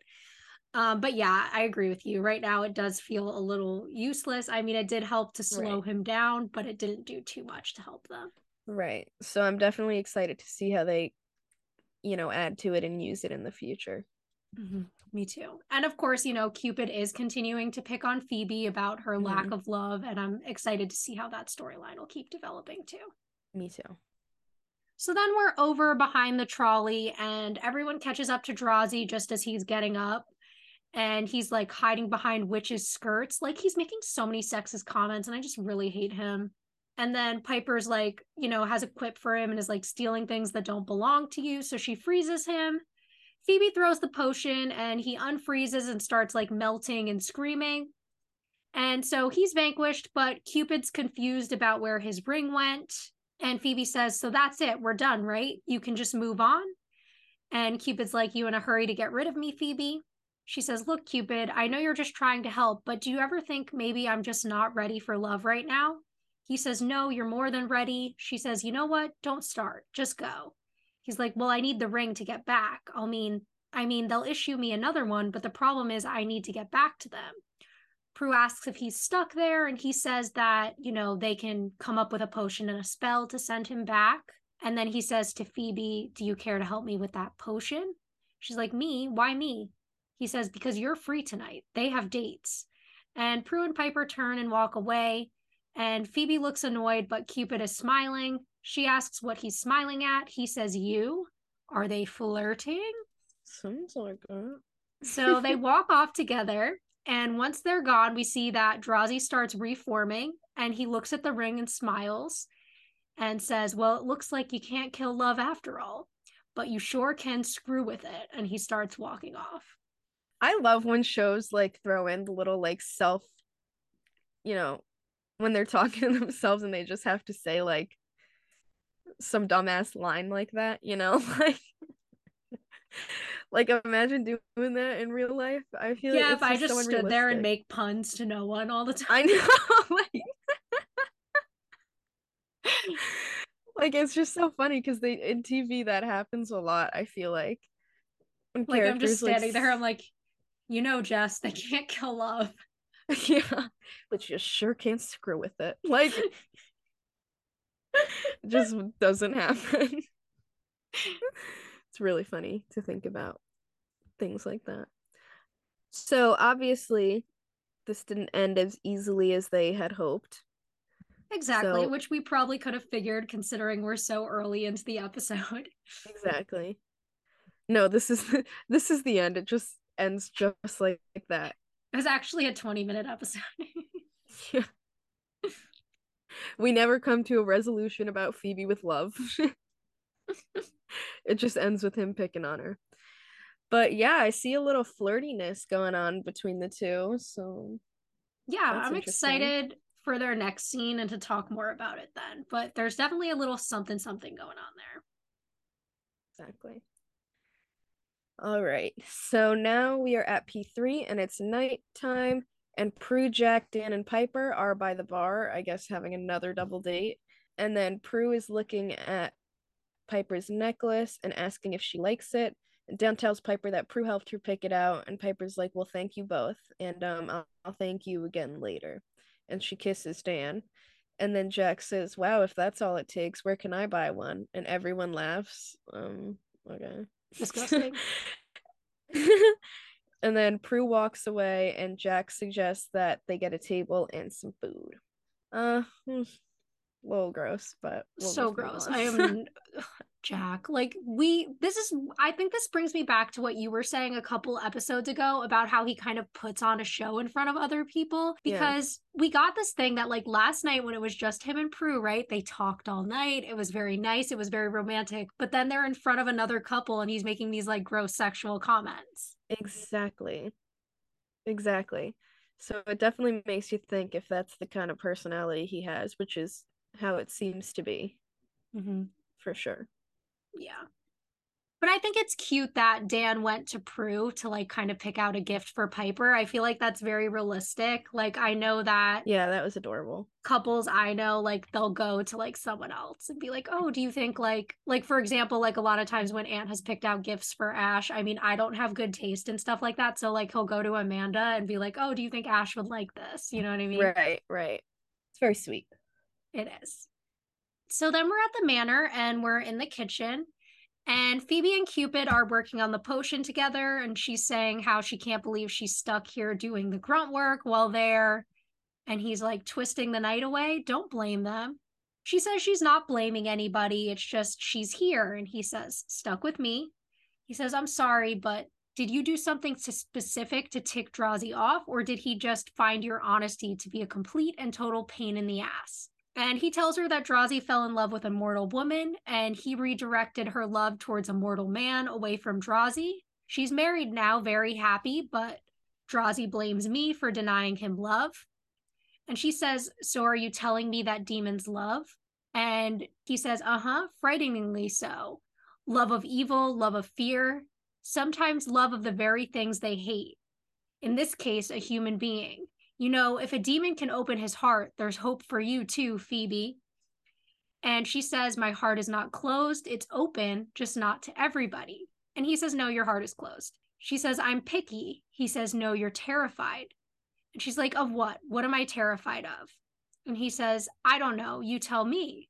Um, but yeah i agree with you. Right now it does feel a little useless. I mean it did help to slow right. him down but it didn't do too much to help them. Right. So i'm definitely excited to see how they you know add to it and use it in the future mm-hmm. Me too. And of course, you know, Cupid is continuing to pick on Phoebe about her mm-hmm. lack of love. And I'm excited to see how that storyline will keep developing too. Me too. So then we're over behind the trolley, and everyone catches up to Drazi just as he's getting up. And he's like hiding behind witches' skirts. Like he's making so many sexist comments, and I just really hate him. And then Piper's like, you know, has a quip for him and is like stealing things that don't belong to you. So she freezes him Phoebe throws the potion and he unfreezes and starts like melting and screaming. And so he's vanquished, but Cupid's confused about where his ring went. And Phoebe says, So that's it. We're done, right? You can just move on. And Cupid's like, You in a hurry to get rid of me, Phoebe? She says, Look, Cupid, I know you're just trying to help, but do you ever think maybe I'm just not ready for love right now? He says, No, you're more than ready. She says, You know what? Don't start. Just go. He's like, Well, I need the ring to get back. I mean, I mean, they'll issue me another one, but the problem is I need to get back to them. Prue asks if he's stuck there, and he says that, you know, they can come up with a potion and a spell to send him back. And then he says to Phoebe, Do you care to help me with that potion? She's like, Me? Why me? He says, Because you're free tonight. They have dates. And Prue and Piper turn and walk away. And Phoebe looks annoyed, but Cupid is smiling. She asks what he's smiling at. He says, You? Are they flirting? Sounds like that. so they walk off together. And once they're gone, we see that Drazi starts reforming and he looks at the ring and smiles and says, Well, it looks like you can't kill love after all, but you sure can screw with it. And he starts walking off. I love when shows like throw in the little like self, you know, when they're talking to themselves and they just have to say like, some dumbass line like that, you know? Like like imagine doing that in real life. I feel yeah. Like if I just, so stood there and make puns to no one all the time, I know. like, like it's just so funny because they in TV that happens a lot. I feel like. When like I'm just standing like, there. I'm like, you know, Jess, they can't kill love. yeah, but you sure can't screw with it. Like it just doesn't happen. it's really funny to think about things like that. So obviously, this didn't end as easily as they had hoped. Exactly, So- which we probably could have figured considering we're so early into the episode. Exactly. No, this is this is the end. It just ends just like, like that. It was actually a 20 minute episode. Yeah. We never come to a resolution about Phoebe with love. it just ends with him picking on her. But yeah, I see a little flirtiness going on between the two. So yeah, I'm excited for their next scene and to talk more about it then. But there's definitely a little something something going on there. exactly. All right. So now we are at P3 and it's nighttime. And Prue, Jack, Dan, and Piper are by the bar, I guess having another double date. And then Prue is looking at Piper's necklace and asking if she likes it. And Dan tells Piper that Prue helped her pick it out, and Piper's like, "Well, thank you both, and um, I'll, I'll thank you again later." And she kisses Dan, and then Jack says, "Wow, if that's all it takes, where can I buy one?" And everyone laughs. Um, okay. Disgusting. and then Prue walks away, and Jack suggests that they get a table and some food. Uh, hmm, a little gross, but we'll so gross. I am Jack. Like we this is I think this brings me back to what you were saying a couple episodes ago about how he kind of puts on a show in front of other people Yeah. because we got this thing that like last night when it was just him and Prue, right? They talked all night. It was very nice. It was very romantic. But then they're in front of another couple and he's making these like gross sexual comments. Exactly. Exactly. So it definitely makes you think if that's the kind of personality he has, which is how it seems to be, Mm-hmm. for sure. Yeah. But I think it's cute that Dan went to Prue to like kind of pick out a gift for Piper. I feel like that's very realistic. Like I know that Yeah, that was adorable. couples I know like they'll go to like someone else and be like, "Oh, do you think like like for example, like a lot of times when Ant has picked out gifts for Ash, I mean, I don't have good taste and stuff like that, so like he'll go to Amanda and be like, "Oh, do you think Ash would like this?" You know what I mean? Right, right. It's very sweet. It is. So then we're at the manor and we're in the kitchen. And Phoebe and Cupid are working on the potion together. And she's saying how she can't believe she's stuck here doing the grunt work while they're. And he's like twisting the night away. Don't blame them. She says she's not blaming anybody. It's just she's here. And he says, stuck with me. He says, I'm sorry, but did you do something specific to tick Drazi off? Or did he just find your honesty to be a complete and total pain in the ass? And he tells her that Drazi fell in love with a mortal woman and he redirected her love towards a mortal man away from Drazi. She's married now, very happy, but Drazi blames me for denying him love. And she says, So are you telling me that demons love? And he says, Uh huh, frighteningly so. Love of evil, love of fear, sometimes love of the very things they hate. In this case, a human being. You know, if a demon can open his heart, there's hope for you too, Phoebe. And she says, My heart is not closed, it's open, just not to everybody. And he says, No, your heart is closed. She says, I'm picky. He says, No, you're terrified. And she's like, Of what? What am I terrified of? And he says, I don't know. You tell me.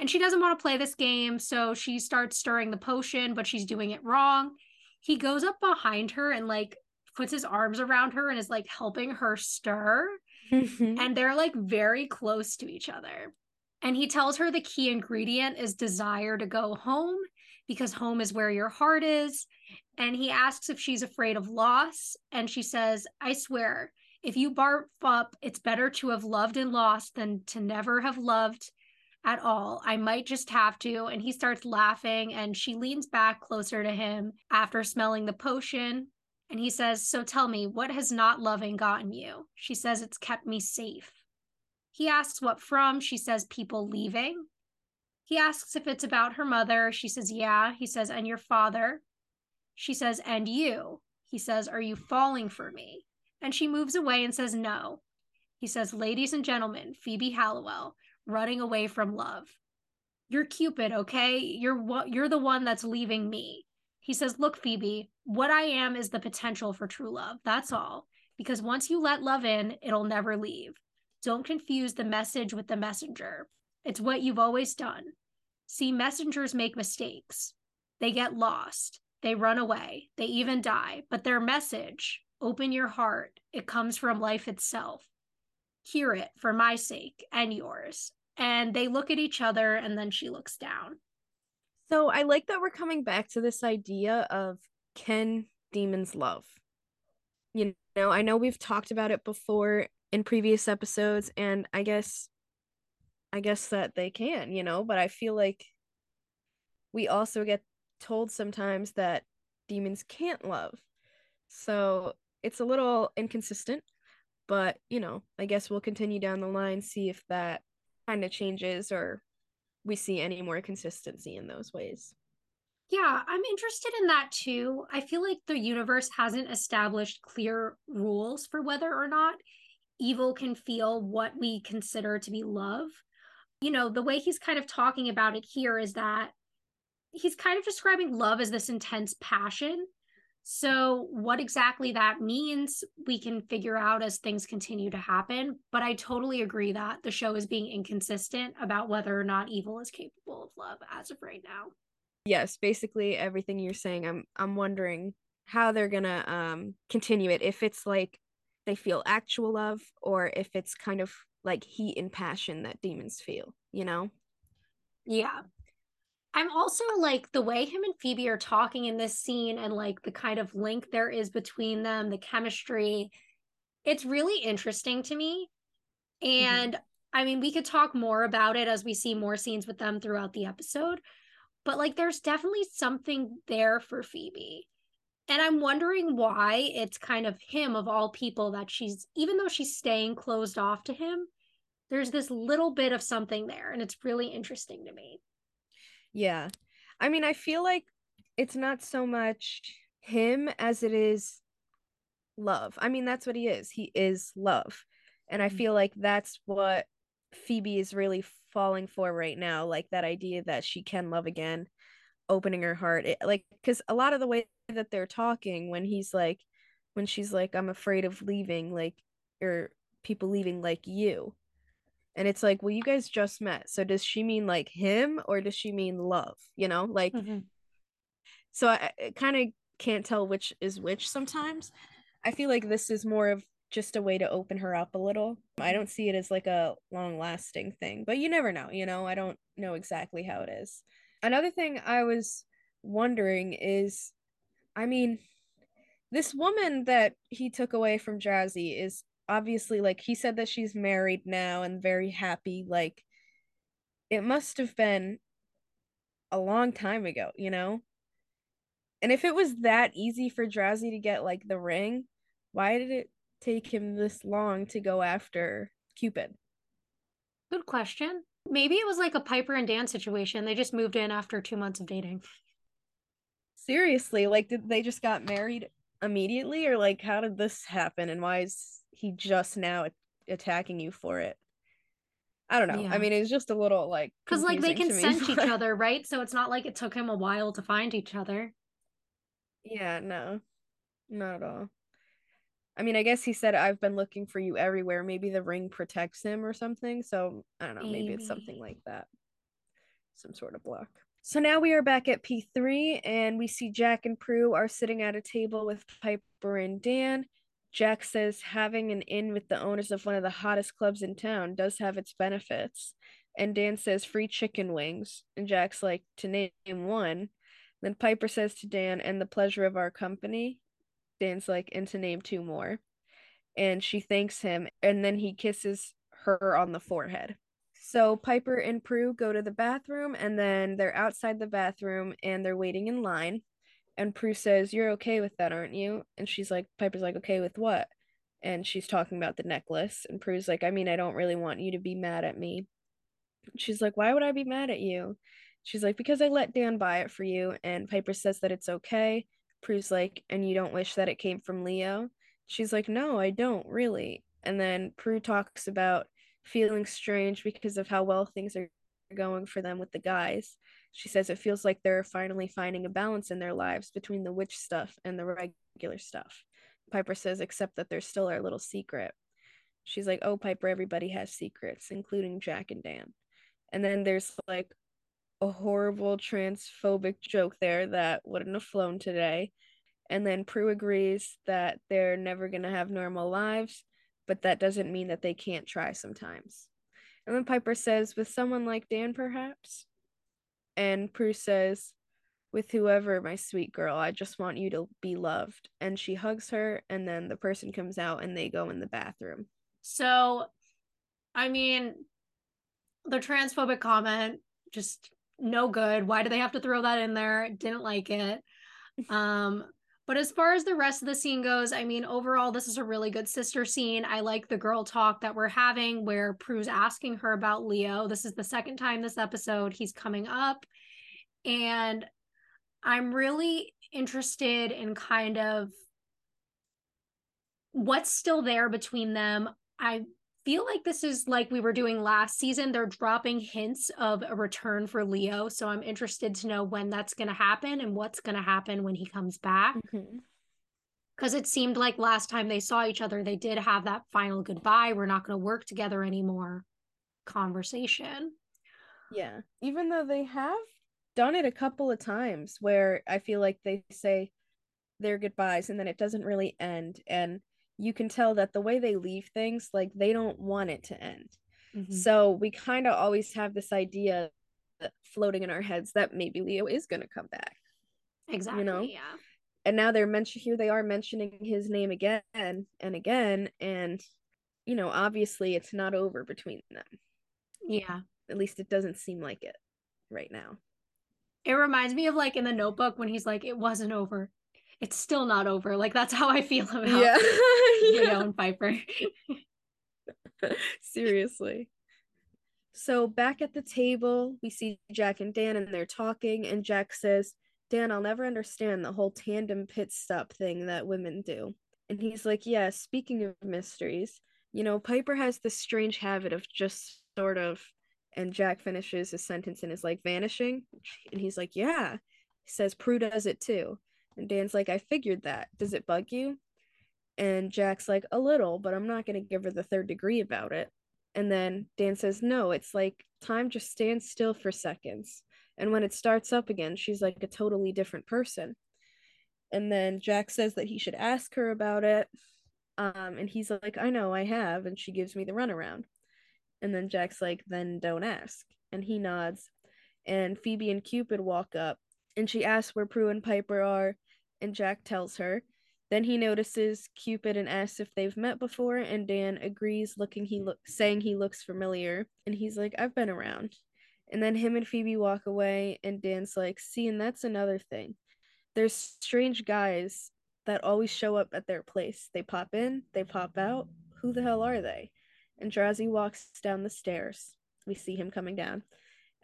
And she doesn't want to play this game. So she starts stirring the potion, but she's doing it wrong. He goes up behind her and like puts his arms around her and is like helping her stir. Mm-hmm. And they're like very close to each other. And he tells her the key ingredient is desire to go home because home is where your heart is. And he asks if she's afraid of loss. And she says, I swear, if you barf up, it's better to have loved and lost than to never have loved at all. I might just have to. And he starts laughing, and she leans back closer to him after smelling the potion. And he says, So tell me, what has not loving gotten you? She says, It's kept me safe. He asks what from. She says, People leaving. He asks if it's about her mother. She says, Yeah. He says, And your father. She says, And you. He says, Are you falling for me? And she moves away and says, No. He says, Ladies and gentlemen, Phoebe Halliwell, running away from love. You're Cupid, okay? You're what you're the one that's leaving me. He says, Look, Phoebe, what I am is the potential for true love. That's all. Because once you let love in, it'll never leave. Don't confuse the message with the messenger. It's what you've always done. See, messengers make mistakes. They get lost. They run away. They even die. But their message, open your heart, it comes from life itself. Hear it for my sake and yours. and they look at each other and then she looks down. So I like that we're coming back to this idea of can demons love? You know, I know we've talked about it before in previous episodes and I guess I guess that they can, you know, but I feel like we also get told sometimes that demons can't love. So it's a little inconsistent, but you know, I guess we'll continue down the line, see if that kind of changes or we see any more consistency in those ways. Yeah, I'm interested in that too. I feel like the universe hasn't established clear rules for whether or not evil can feel what we consider to be love. You know, the way he's kind of talking about it here is that he's kind of describing love as this intense passion. So, what exactly that means, we can figure out as things continue to happen. But I totally agree that the show is being inconsistent about whether or not evil is capable of love as of right now. Yes, basically everything you're saying. I'm I'm wondering how they're gonna um continue it. If it's like they feel actual love, or if it's kind of like heat and passion that demons feel. You know? Yeah, I'm also like the way him and Phoebe are talking in this scene and like the kind of link there is between them, the chemistry. It's really interesting to me. Mm-hmm. And mm-hmm. I mean, we could talk more about it as we see more scenes with them throughout the episode. But like, there's definitely something there for Phoebe. And I'm wondering why it's kind of him of all people that she's, even though she's staying closed off to him, there's this little bit of something there. And it's really interesting to me. Yeah. I mean, I feel like it's not so much him as it is love. I mean, that's what he is. He is love. And I mm-hmm. feel like that's what Phoebe is really falling for right now. Like that idea that she can love again, opening her heart. It, like, because a lot of the way that they're talking when he's like, when she's like, I'm afraid of leaving, like, or people leaving like you and it's like well you guys just met so does she mean like him or does she mean love you know like mm-hmm. so i, I kind of can't tell which is which sometimes i feel like this is more of just a way to open her up a little. I don't see it as like a long lasting thing but you never know you know? I don't know exactly how it is. Another thing i was wondering is i mean this woman that he took away from Drazi is obviously like he said that she's married now and very happy like it must have been a long time ago you know? And if it was that easy for Drazi to get like the ring why did it take him this long to go after Cupid good question maybe it was like a Piper and Dan situation they just moved in after 2 months of dating seriously like did they just got married immediately or like how did this happen and why is he just now attacking you for it. I don't know. Yeah. I mean, it's just a little like because like they can sense each other, right? So it's not like it took him a while to find each other. Yeah, no, not at all. I mean, I guess he said I've been looking for you everywhere. Maybe the ring protects him or something. So I don't know. Maybe, maybe it's something like that. Some sort of block. So now we are back at P3 and we see Jack and Prue are sitting at a table with Piper and Dan. Jack says having an inn with the owners of one of the hottest clubs in town does have its benefits. And Dan says free chicken wings. And Jack's like, to name one. Then Piper says to Dan, and the pleasure of our company. Dan's like, and to name two more. And she thanks him, and then he kisses her on the forehead. So Piper and Prue go to the bathroom, and then they're outside the bathroom and they're waiting in line. And Prue says, You're okay with that, aren't you? And she's like, Piper's like, Okay with what? And she's talking about the necklace. And Prue's like, I mean, I don't really want you to be mad at me. She's like, Why would I be mad at you? She's like, Because I let Dan buy it for you. And Piper says that it's okay. Prue's like, And you don't wish that it came from Leo? She's like, No, I don't really. And then Prue talks about feeling strange because of how well things are going for them with the guys. She says it feels like they're finally finding a balance in their lives between the witch stuff and the regular stuff. Piper says, except that there's still our little secret. She's like, Oh, Piper, everybody has secrets, including Jack and Dan. And then there's like a horrible transphobic joke there that wouldn't have flown today. And then Prue agrees that they're never going to have normal lives, but that doesn't mean that they can't try sometimes. And then Piper says, with someone like Dan, perhaps? And Prue says, with whoever, my sweet girl, I just want you to be loved. And she hugs her, and then the person comes out and they go in the bathroom. So, I mean, the transphobic comment, just no good. Why do they have to throw that in there? Didn't like it. Um, but as far as the rest of the scene goes, I mean, overall, this is a really good sister scene. I like the girl talk that we're having where Prue's asking her about Leo. This is the second time this episode he's coming up. And I'm really interested in kind of what's still there between them. I feel like this is like we were doing last season. They're dropping hints of a return for Leo. So I'm interested to know when that's going to happen and what's going to happen when he comes back. Because mm-hmm. it seemed like last time they saw each other, they did have that final goodbye. We're not going to work together anymore conversation. Yeah. Even though they have done it a couple of times where I feel like they say their goodbyes and then it doesn't really end. And you can tell that the way they leave things, like they don't want it to end. Mm-hmm. So we kind of always have this idea floating in our heads that maybe Leo is going to come back. Exactly. You know? Yeah. And now they're mentioning here they are mentioning his name again and again. And, you know, obviously it's not over between them. Yeah. At least it doesn't seem like it right now. It reminds me of like in the notebook when he's like, it wasn't over. It's still not over. Like that's how I feel about yeah. Leo and Piper. Seriously. So back at the table, we see Jack and Dan and they're talking, and Jack says, Dan, I'll never understand the whole tandem pit stop thing that women do. And he's like, Yeah, speaking of mysteries, you know, Piper has this strange habit of just sort of and Jack finishes his sentence and is like vanishing. And he's like, Yeah. He says Prue does it too. And Dan's like, I figured that. Does it bug you? And Jack's like, A little, but I'm not gonna give her the third degree about it. And then Dan says, No, it's like time just stands still for seconds. And when it starts up again, she's like a totally different person. And then Jack says that he should ask her about it. Um, and he's like, I know, I have. And she gives me the runaround. And then Jack's like, then don't ask. And he nods. And Phoebe and Cupid walk up, and she asks where Prue and Piper are, and Jack tells her. Then he notices Cupid and asks if they've met before, and Dan agrees, looking he look saying he looks familiar, and he's like, I've been around. And then him and Phoebe walk away, and Dan's like, see, and that's another thing. There's strange guys that always show up at their place. They pop in, they pop out. Who the hell are they? and Drazi walks down the stairs. We see him coming down.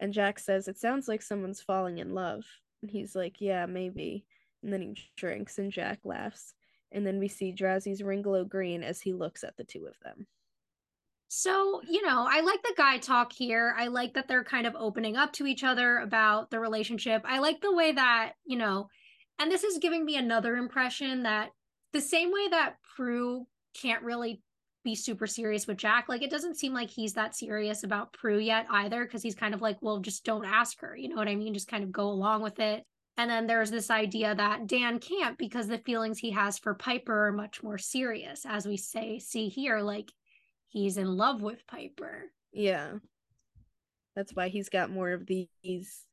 And Jack says, It sounds like someone's falling in love. And he's like, Yeah, maybe. And then he drinks, and Jack laughs. And then we see Drazi's ring glow green as he looks at the two of them. So, you know, I like the guy talk here. I like that they're kind of opening up to each other about the relationship. I like the way that, you know, and this is giving me another impression that the same way that Prue can't really be super serious with Jack. Like it doesn't seem like he's that serious about Prue yet either, because he's kind of like, well, just don't ask her. You know what I mean? Just kind of go along with it. And then there's this idea that Dan can't because the feelings he has for Piper are much more serious, as we say, see here, like he's in love with Piper. Yeah. That's why he's got more of these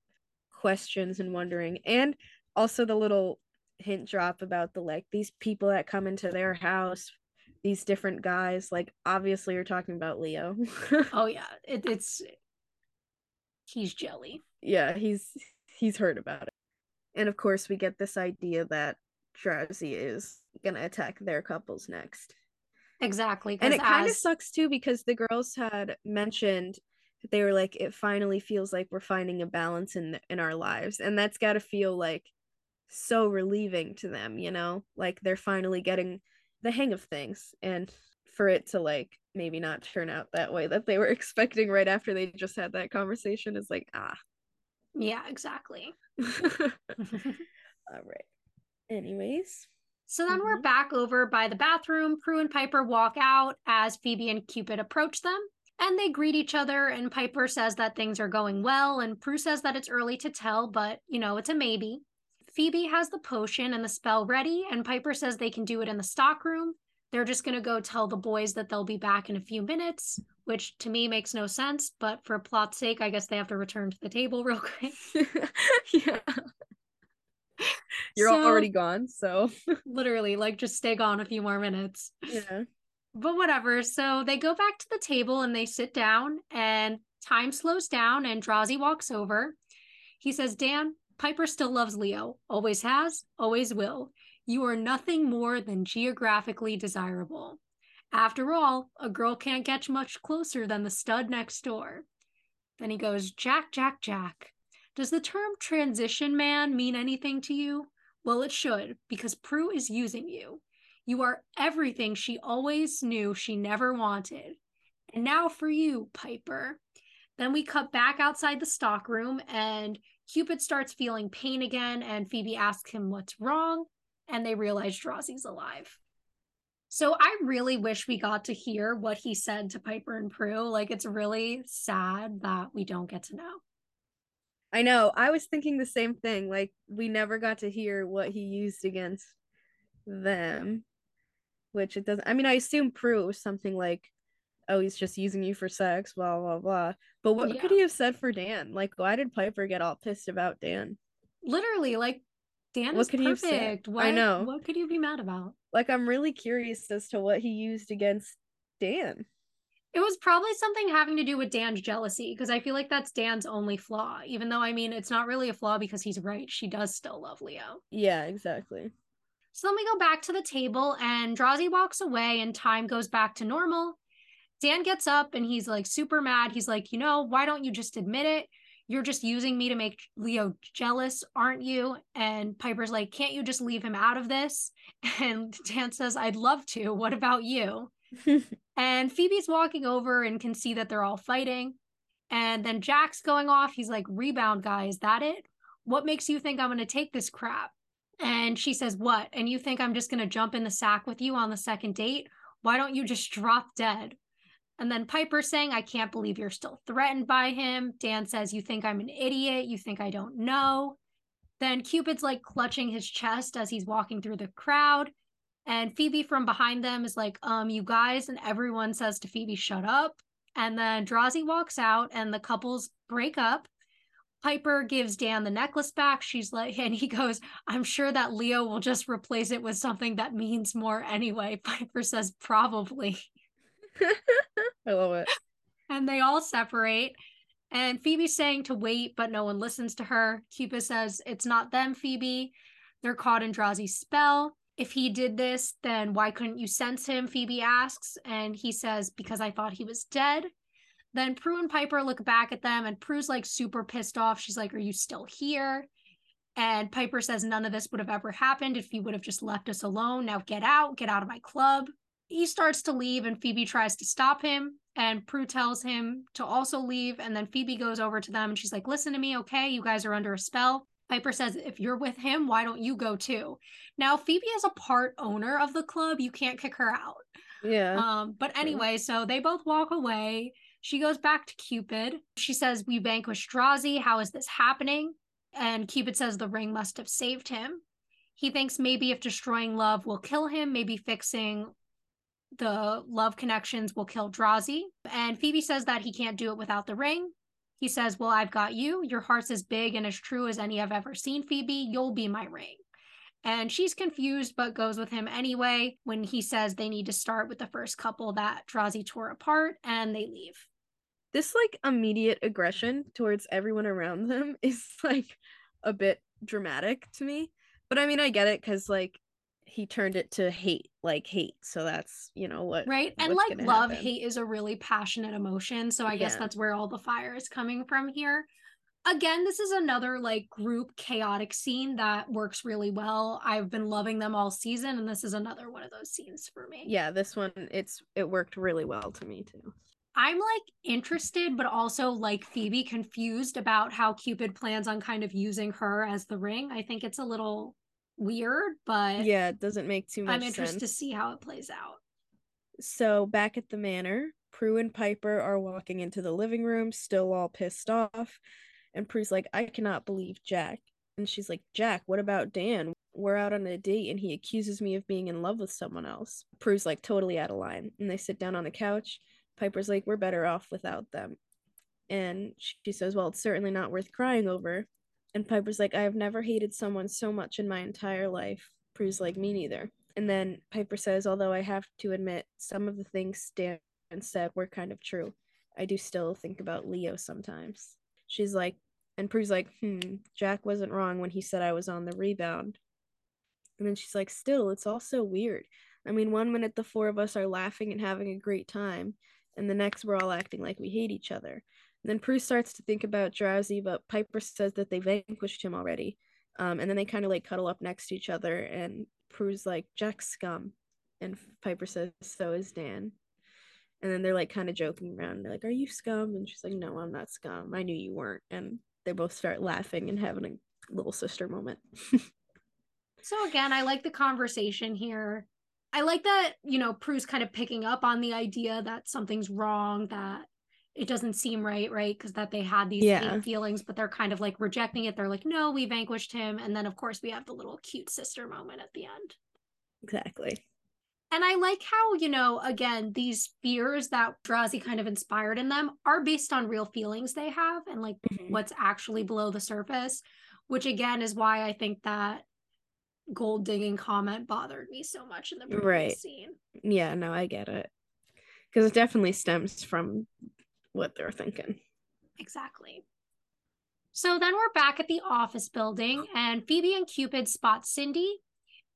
questions and wondering. And also the little hint drop about the like these people that come into their house these different guys like obviously you're talking about leo. Oh yeah. It, it's he's jelly. Yeah he's he's heard about it. And of course we get this idea that Drazi is gonna attack their couples next. Exactly and it as... kind of sucks too because the girls had mentioned that they were like it finally feels like we're finding a balance in in our lives. And that's got to feel like so relieving to them you know? Like they're finally getting the hang of things and for it to like maybe not turn out that way that they were expecting right after they just had that conversation is like ah. Yeah exactly. All right. Anyways. So then mm-hmm. we're back over by the bathroom. Prue and piper walk out as phoebe and cupid approach them and they greet each other and piper says that things are going well and prue says that it's early to tell but you know it's a maybe Phoebe has the potion and the spell ready, and Piper says they can do it in the stockroom. they're just going to go tell the boys that they'll be back in a few minutes, which to me makes no sense. But for plot's sake, I guess they have to return to the table real quick. yeah. You're So- already gone, so Literally, like just stay gone a few more minutes. yeah. But whatever. So they go back to the table and they sit down, and time slows down, and Drazi walks over. He says, Dan, Piper still loves Leo, always has, always will. You are nothing more than geographically desirable. After all, a girl can't get much closer than the stud next door. Then he goes, Jack, Jack, Jack. Does the term transition man mean anything to you? Well, it should, because Prue is using you. You are everything she always knew she never wanted. And now for you, Piper. Then we cut back outside the stockroom, and Cupid starts feeling pain again, and Phoebe asks him what's wrong, and they realize Drazi's alive. So I really wish we got to hear what he said to Piper and Prue. Like, it's really sad that we don't get to know. I know. I was thinking the same thing. Like we never got to hear what he used against them, which it doesn't. I mean, I assume Prue was something like, "Oh, he's just using you for sex," blah blah blah. But oh, what could he have said for Dan? Like, why did Piper get all pissed about Dan? Literally, like, Dan What is could he have said? perfect. I know. What could you be mad about? Like, I'm really curious as to what he used against Dan. It was probably something having to do with Dan's jealousy because I feel like that's Dan's only flaw. Even though, I mean, it's not really a flaw because he's right. She does still love Leo. Yeah, exactly. So then we go back to the table and Drazi walks away and time goes back to normal. Dan gets up and he's like super mad. He's like, you know, why don't you just admit it? You're just using me to make Leo jealous, aren't you? And Piper's like, can't you just leave him out of this? And Dan says, I'd love to. What about you? And Phoebe's walking over and can see that they're all fighting. And then Jack's going off. He's like, Rebound guy, is that it? What makes you think I'm going to take this crap? And she says, What? And you think I'm just going to jump in the sack with you on the second date? Why don't you just drop dead? And then Piper saying, I can't believe you're still threatened by him. Dan says, You think I'm an idiot? You think I don't know? Then Cupid's like clutching his chest as he's walking through the crowd. And Phoebe from behind them is like, um, you guys, and everyone says to Phoebe, shut up. And then Drazi walks out and the couples break up. Piper gives Dan the necklace back. She's like, and he goes, I'm sure that Leo will just replace it with something that means more anyway. Piper says, probably. I love it. And they all separate. And Phoebe's saying to wait, but no one listens to her. Cupid says, It's not them, Phoebe. They're caught in Drazi's spell. If he did this, then why couldn't you sense him? Phoebe asks. And he says, Because I thought he was dead. Then Prue and Piper look back at them, and Prue's like super pissed off. She's like, Are you still here? And Piper says, None of this would have ever happened if you would have just left us alone. Now get out, get out of my club. He starts to leave, and Phoebe tries to stop him. And Prue tells him to also leave. And then Phoebe goes over to them and she's like, Listen to me, okay? You guys are under a spell. Piper says, If you're with him, why don't you go too? Now, Phoebe is a part owner of the club. You can't kick her out. Yeah. Um, but anyway, so they both walk away. She goes back to Cupid. She says, We vanquished Drazi. How is this happening? And Cupid says the ring must have saved him. He thinks maybe if destroying love will kill him, maybe fixing the love connections will kill Drazi. And Phoebe says that he can't do it without the ring. He says, Well, I've got you. Your heart's as big and as true as any I've ever seen, Phoebe. You'll be my ring. And she's confused, but goes with him anyway when he says they need to start with the first couple that Drazi tore apart and they leave. this like immediate aggression towards everyone around them is like a bit dramatic to me. But I mean, I get it because like he turned it to hate, like hate. So that's you know what, Right. And like love, happen. hate is a really passionate emotion. So I guess that's where all the fire is coming from here. Again, this is another like group chaotic scene that works really well. I've been loving them all season, and this is another one of those scenes for me. Yeah, this one it's it worked really well to me too. I'm like interested, but also like Phoebe confused about how Cupid plans on kind of using her as the ring. I think it's a little weird, but Yeah, it doesn't make too much I'm interested sense. to see how it plays out. So back at the manor, Prue and Piper are walking into the living room, still all pissed off. And Prue's like, I cannot believe Jack. And she's like, Jack, what about Dan? we're out on a date and he accuses me of being in love with someone else. Prue's like totally out of line. And they sit down on the couch. Piper's like, we're better off without them. And she says, well, it's certainly not worth crying over. And Piper's like, I have never hated someone so much in my entire life. Prue's like, me neither. And then Piper says, although I have to admit, some of the things Stan said were kind of true. I do still think about Leo sometimes. She's like, and Prue's like, hmm, Jack wasn't wrong when he said I was on the rebound. And then she's like, still, it's all so weird. I mean, one minute the four of us are laughing and having a great time, and the next we're all acting like we hate each other. Then Prue starts to think about Drazi, but Piper says that they vanquished him already. Um, and then they kind of like cuddle up next to each other, and Prue's like, Jack's scum. And Piper says, so is Dan. And then they're like kind of joking around. They're like, Are you scum? And she's like, No, I'm not scum. I knew you weren't. And they both start laughing and having a little sister moment. so again, I like the conversation here. I like that, you know, Prue's kind of picking up on the idea that something's wrong, that it doesn't seem right, right? Because that they had these yeah. feelings, but they're kind of like rejecting it. They're like, no, we vanquished him. And then, of course, we have the little cute sister moment at the end. Exactly. And I like how, you know, again, these fears that Drazi kind of inspired in them are based on real feelings they have and like mm-hmm. what's actually below the surface, which again is why I think that gold digging comment bothered me so much in the previous right. scene. Yeah, no, I get it. Because it definitely stems from what they're thinking. Exactly. So then we're back at the office building, and Phoebe and Cupid spot Cindy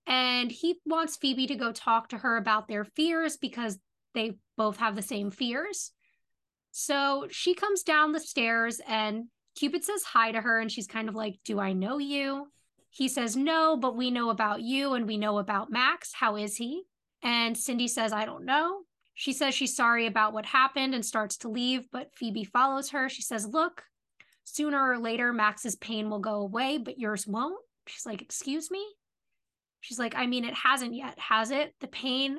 and he wants Phoebe to go talk to her about their fears because they both have the same fears. So she comes down the stairs and Cupid says hi to her and she's kind of like, Do I know you? He says, No, but we know about you and we know about Max. How is he? And Cindy says, I don't know. She says she's sorry about what happened and starts to leave, but Phoebe follows her. She says, Look, sooner or later, Max's pain will go away, but yours won't. She's like, Excuse me? She's like, I mean, it hasn't yet, has it? The pain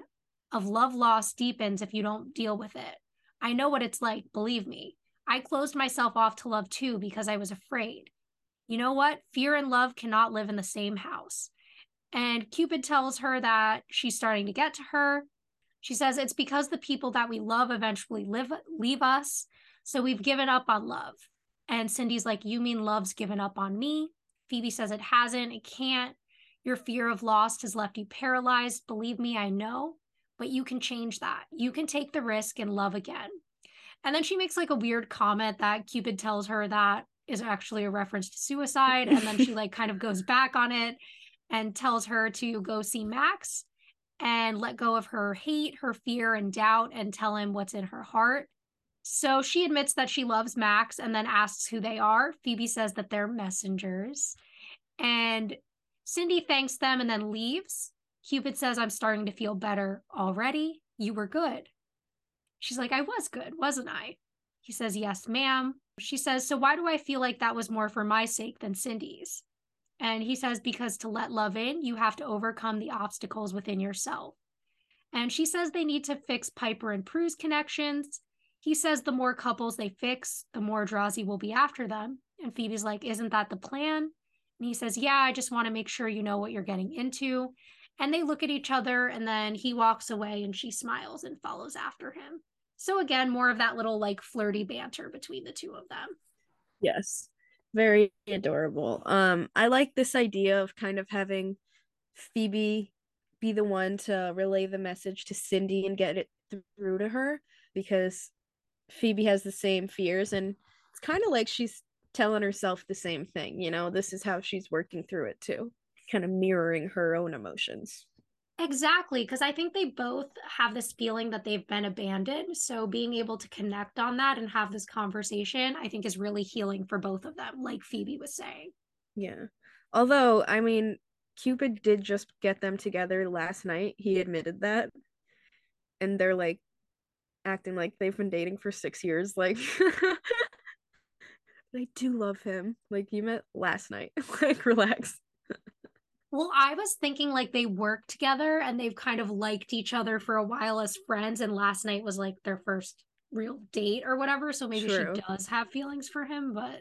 of love loss deepens if you don't deal with it. I know what it's like, believe me. I closed myself off to love too because I was afraid. You know what? Fear and love cannot live in the same house. And Cupid tells her that she's starting to get to her. She says it's because the people that we love eventually live leave us. So we've given up on love. And Cindy's like, You mean love's given up on me? Phoebe says it hasn't, it can't. Your fear of loss has left you paralyzed. Believe me, I know, but you can change that. You can take the risk and love again. And then she makes like a weird comment that Cupid tells her that is actually a reference to suicide. And then she like kind of goes back on it and tells her to go see Max and let go of her hate, her fear, and doubt and tell him what's in her heart. So she admits that she loves Max and then asks who they are. Phoebe says that they're messengers. And Cindy thanks them and then leaves. Cupid says, I'm starting to feel better already. You were good. She's like, I was good, wasn't I? He says, Yes, ma'am. She says, So why do I feel like that was more for my sake than Cindy's? And he says, Because to let love in, you have to overcome the obstacles within yourself. And she says they need to fix Piper and Prue's connections. He says the more couples they fix, the more Drazi will be after them. And Phoebe's like, Isn't that the plan? And he says, Yeah, I just want to make sure you know what you're getting into. And they look at each other, and then he walks away and she smiles and follows after him. So, again, more of that little like flirty banter between the two of them. Yes. Very adorable. Um, I like this idea of kind of having Phoebe be the one to relay the message to Cindy and get it through to her because Phoebe has the same fears and it's kind of like she's telling herself the same thing. You know, this is how she's working through it too, kind of mirroring her own emotions. Exactly, because I think they both have this feeling that they've been abandoned. So being able to connect on that and have this conversation, I think is really healing for both of them, like Phoebe was saying. Yeah. Although, I mean, Cupid did just get them together last night. He admitted that. And they're like acting like they've been dating for six years. Like, I do love him. Like you met last night. like relax. Well, I was thinking like they work together and they've kind of liked each other for a while as friends, and last night was like their first real date or whatever. So maybe True. she does have feelings for him, but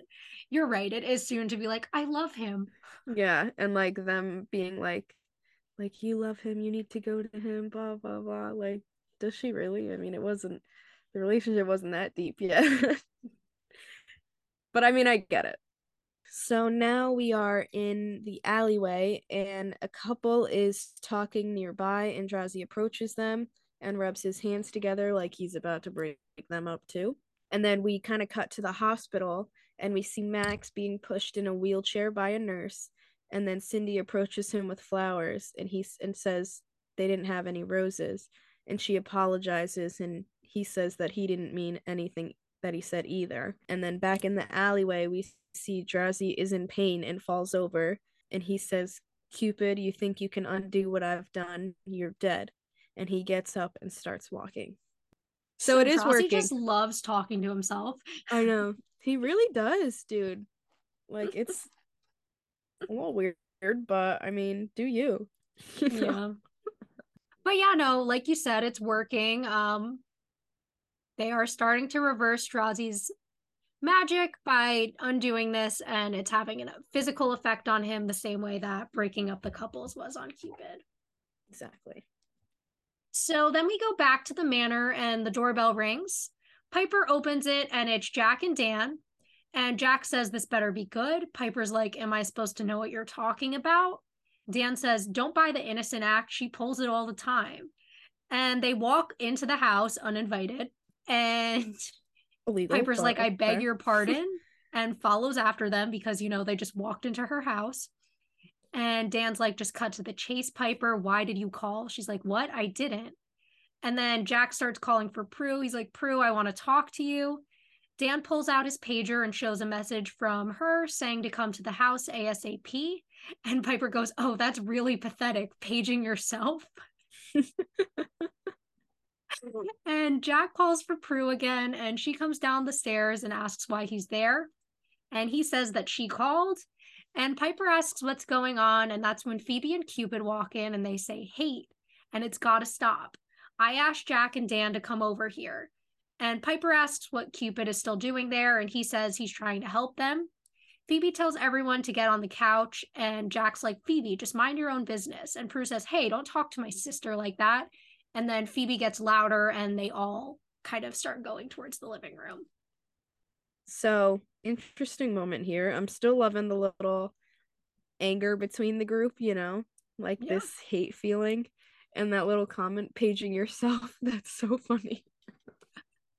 you're right. It is soon to be like, I love him. Yeah, and like them being like, like you love him, you need to go to him, blah blah blah. Like, does she really? I mean, it wasn't the relationship wasn't that deep yet. but I mean, I get it. So now we are in the alleyway, and a couple is talking nearby, and Drazi approaches them and rubs his hands together like he's about to break them up too. And then we kind of cut to the hospital, and we see Max being pushed in a wheelchair by a nurse. And then Cindy approaches him with flowers, and he and says they didn't have any roses, and she apologizes, and he says that he didn't mean anything that he said either. And then back in the alleyway, we see Drazi is in pain and falls over, and he says, Cupid, you think you can undo what I've done? You're dead. And he gets up and starts walking. So, it is Drazi working. just loves talking to himself. I know. He really does, dude. Like, it's a little weird, but I mean, do you? Yeah. But yeah, no, like you said, it's working. Um they are starting to reverse Drazi's magic by undoing this, and it's having a physical effect on him the same way that breaking up the couples was on Cupid. Exactly. So then we go back to the manor and the doorbell rings. Piper opens it and it's Jack and Dan. And Jack says, This better be good. Piper's like, Am I supposed to know what you're talking about? Dan says, Don't buy the innocent act. She pulls it all the time. And they walk into the house uninvited. And Illegal. Piper's like, I beg okay. your pardon, and follows after them because, you know, they just walked into her house. And Dan's like, just cut to the chase, Piper. Why did you call? She's like, What? I didn't. And then Jack starts calling for Prue. He's like, Prue, I want to talk to you. Dan pulls out his pager and shows a message from her saying to come to the house ASAP. And Piper goes, Oh, that's really pathetic, paging yourself. and Jack calls for Prue again, and she comes down the stairs and asks why he's there. And he says that she called. And Piper asks what's going on. And that's when Phoebe and Cupid walk in and they say, hate, and it's got to stop. I asked Jack and Dan to come over here. And Piper asks what Cupid is still doing there. And he says he's trying to help them. Phoebe tells everyone to get on the couch. And Jack's like, Phoebe, just mind your own business. And Prue says, hey, don't talk to my sister like that. And then Phoebe gets louder and they all kind of start going towards the living room. So interesting moment here. I'm still loving the little anger between the group, you know, like Yeah. this hate feeling and that little comment paging yourself. That's so funny.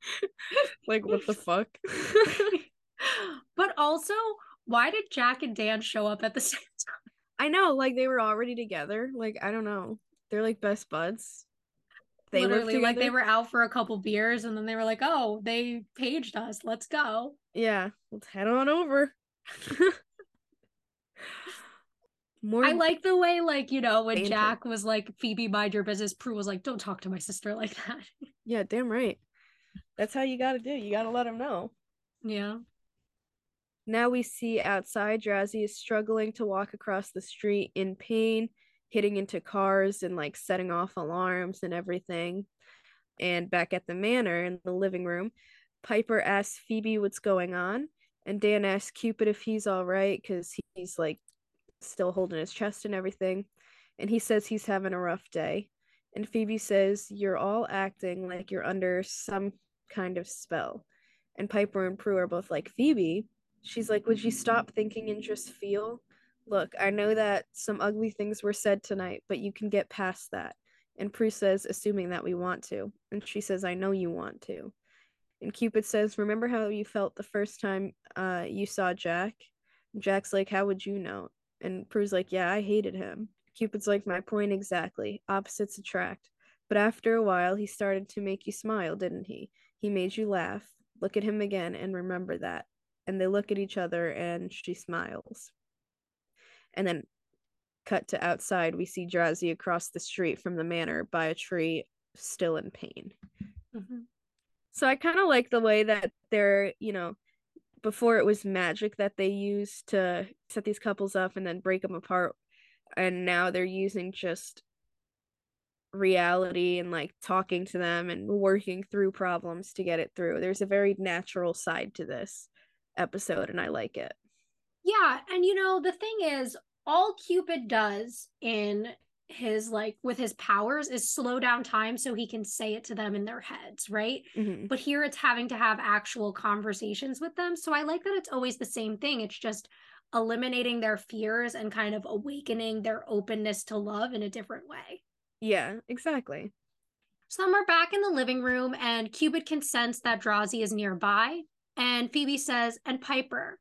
like what the fuck? but also, why did Jack and Dan show up at the same time? I know, like they were already together. Like I don't know. They're like best buds. They Literally, like they were out for a couple beers and then they were like, oh, they paged us. Let's go. Yeah, let's head on over. More I like the way, like, you know, when Banter. Jack was like, Phoebe, mind your business. Prue was like, don't talk to my sister like that. Yeah, damn right. That's how you got to do. You got to let them know. yeah. Now we see outside Drazi is struggling to walk across the street in pain, hitting into cars and like setting off alarms and everything. And back at the manor in the living room, Piper asks Phoebe what's going on, and Dan asks Cupid if he's all right because he's like still holding his chest and everything. And he says he's having a rough day. And Phoebe says, You're all acting like you're under some kind of spell. And Piper and Prue are both like, Phoebe, She's like, Would you stop thinking and just feel? Look, I know that some ugly things were said tonight, but you can get past that. And Prue says, Assuming that we want to. And she says, I know you want to. And Cupid says, Remember how you felt the first time uh, you saw Jack? And Jack's like, How would you know? And Prue's like, Yeah, I hated him. Cupid's like, My point exactly. Opposites attract. But after a while, he started to make you smile, didn't he? He made you laugh. Look at him again and remember that and they look at each other and she smiles. And then cut to outside, we see Drazi across the street from the manor by a tree, still in pain. Mhm. So I kind of like the way that they're, you know, before it was magic that they used to set these couples up and then break them apart. And now they're using just reality and like talking to them and working through problems to get it through. There's a very natural side to this episode and I like it. Yeah, and you know, the thing is all Cupid does in his like with his powers is slow down time so he can say it to them in their heads, right? Mhm. But here it's having to have actual conversations with them. So I like that it's always the same thing. It's just eliminating their fears and kind of awakening their openness to love in a different way. Yeah, exactly. So then we're back in the living room, and Cupid can sense that Drazi is nearby. And Phoebe says, And Piper,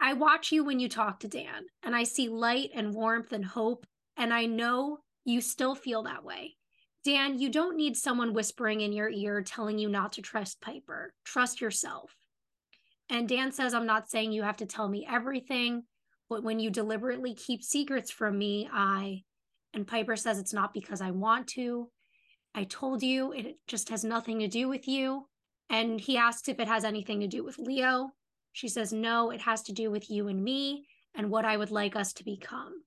I watch you when you talk to Dan, and I see light and warmth and hope, and I know you still feel that way. Dan, you don't need someone whispering in your ear telling you not to trust Piper. Trust yourself. And Dan says, I'm not saying you have to tell me everything, but when you deliberately keep secrets from me, I. And Piper says, It's not because I want to. I told you it just has nothing to do with you. And he asks if it has anything to do with Leo. She says, No, it has to do with you and me and what I would like us to become.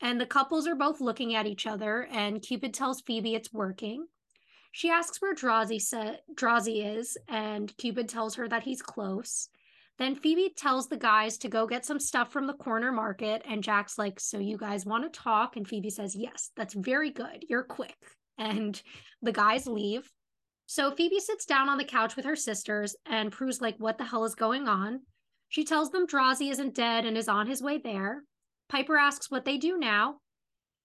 And the couples are both looking at each other, and Cupid tells Phoebe it's working. She asks where Drazi, sa- Drazi is, and Cupid tells her that he's close. Then Phoebe tells the guys to go get some stuff from the corner market, and Jack's like, So you guys want to talk? And Phoebe says, Yes, that's very good. You're quick. And the guys leave. So Phoebe sits down on the couch with her sisters, and Prue's like, What the hell is going on? She tells them Drazi isn't dead and is on his way there. Piper asks what they do now.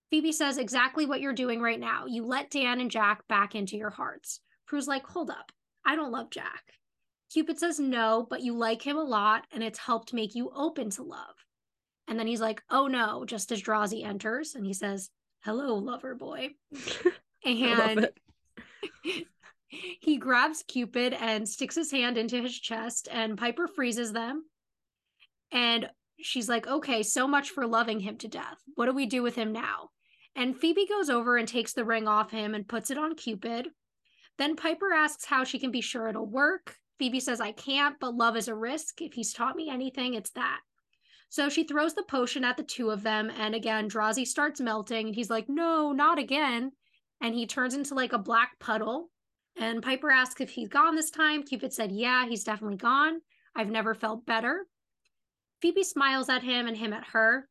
Phoebe says exactly what you're doing right now. You let Dan and Jack back into your hearts. Prue's like, Hold up. I don't love Jack. Cupid says no, but you like him a lot, and it's helped make you open to love. And then he's like, Oh no, just as Drazi enters, and he says, Hello, lover boy. And. he grabs Cupid and sticks his hand into his chest, and Piper freezes them. And she's like, Okay, so much for loving him to death. What do we do with him now? And Phoebe goes over and takes the ring off him and puts it on Cupid. Then Piper asks how she can be sure it'll work. Phoebe says, I can't, but love is a risk. If he's taught me anything, it's that. So she throws the potion at the two of them. And again, Drazi starts melting. And he's like, No, not again. And he turns into like a black puddle. And Piper asks if he's gone this time. Cupid said, Yeah, he's definitely gone. I've never felt better. Phoebe smiles at him and him at her.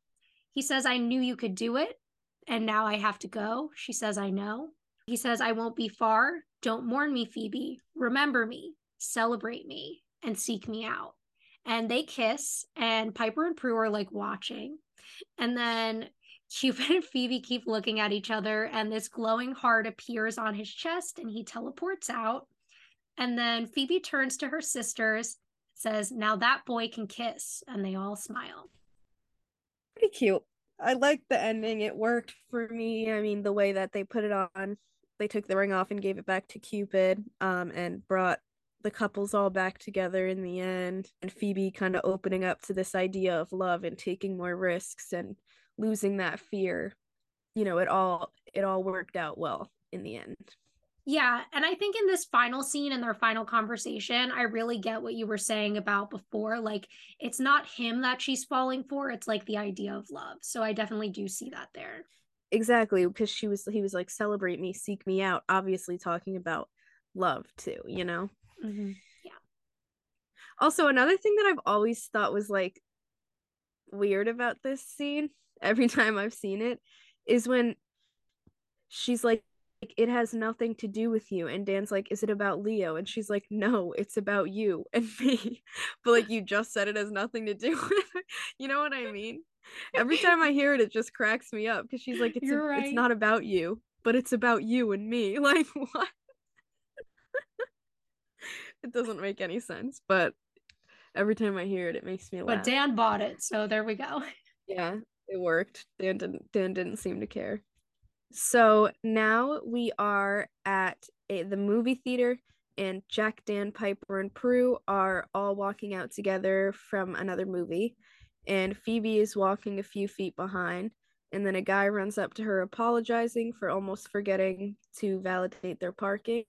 He says, I knew you could do it. And now I have to go. She says, I know. He says, I won't be far. Don't mourn me, Phoebe. Remember me, celebrate me, and seek me out. And they kiss, and Piper and Prue are like watching. And then Cupid and Phoebe keep looking at each other, and this glowing heart appears on his chest, and he teleports out. And then Phoebe turns to her sisters, says, Now that boy can kiss. And they all smile. Pretty cute. I like the ending. It worked for me. I mean, the way that they put it on, they took the ring off and gave it back to Cupid, um, and brought the couples all back together in the end. And Phoebe kind of opening up to this idea of love and taking more risks and losing that fear. You know, it all it all worked out well in the end. Yeah. And I think in this final scene and their final conversation, I really get what you were saying about before. Like, it's not him that she's falling for, it's like the idea of love. So I definitely do see that there. Exactly, because she was he was like celebrate me, seek me out, obviously talking about love too, you know. Mm-hmm. Also, another thing that I've always thought was like weird about this scene, every time I've seen it, is when she's like, it has nothing to do with you. And Dan's like, is it about Leo? And she's like, no, it's about you and me. But like, you just said it has nothing to do with it. You know what I mean? Every time I hear it, it just cracks me up because she's like, it's, a- right. it's not about you, but it's about you and me. Like, what? it doesn't make any sense, but every time I hear it, it makes me laugh. But Dan bought it. So there we go. Yeah, it worked. Dan didn't Dan didn't seem to care. So now we are at a, the movie theater and Jack, Dan, Piper, and Prue are all walking out together from another movie. And Phoebe is walking a few feet behind. And then a guy runs up to her apologizing for almost forgetting to validate their parking.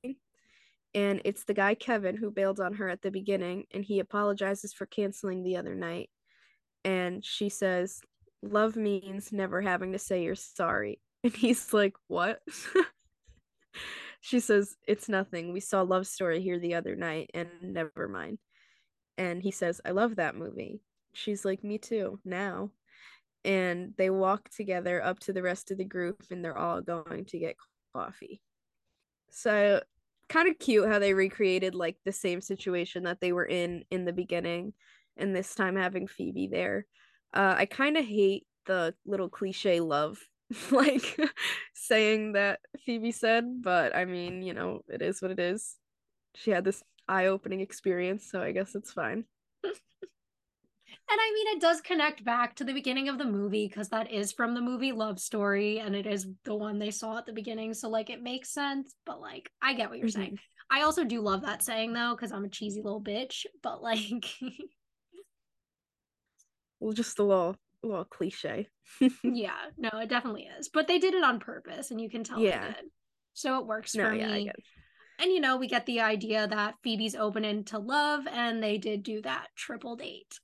And it's the guy Kevin who bailed on her at the beginning, and he apologizes for canceling the other night and she says, Love means never having to say you're sorry. And he's like, What? she says, It's nothing. We saw Love Story here the other night, and never mind. And he says, I love that movie. She's like, Me too, now. And they walk together up to the rest of the group, and they're all going to get coffee. So, kind of cute how they recreated like the same situation that they were in in the beginning, and this time having Phoebe there. Uh, I kind of hate the little cliche love like saying that Phoebe said, but I mean, you know, it is what it is. She had this eye-opening experience, so I guess it's fine. And I mean, it does connect back to the beginning of the movie because that is from the movie Love Story and it is the one they saw at the beginning. So, like, it makes sense, but like, I get what you're mm-hmm. saying. I also do love that saying though because I'm a cheesy little bitch, but like, just a little little cliche. yeah, no, it definitely is. But they did it on purpose, and you can tell yeah. So it works no, for yeah, me. And you know, we get the idea that Phoebe's open into love, and they did do that triple date.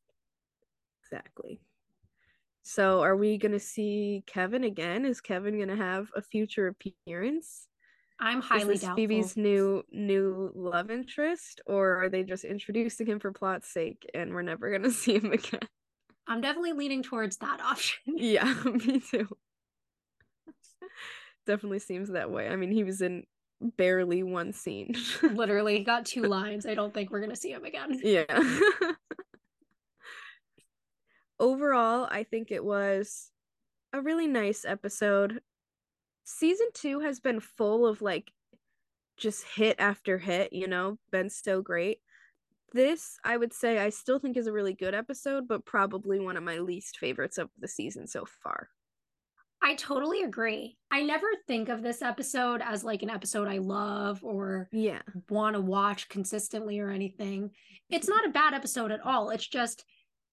Exactly. So are we gonna see Kevin again? Is Kevin gonna have a future appearance? I'm highly Is doubtful. Phoebe's new new love interest, or are they just introducing him for plot's sake and we're never gonna see him again? I'm definitely leaning towards that option. yeah, me too. definitely seems that way. I mean, he was in barely one scene. Literally got two lines. I don't think we're going to see him again. Yeah. Overall, I think it was a really nice episode. Season 2 has been full of like just hit after hit, you know, been so great this I would say I still think is a really good episode, but probably one of my least favorites of the season so far. I totally agree. I never think of this episode as like an episode I love or yeah, want to watch consistently or anything. It's mm-hmm. not a bad episode at all. It's just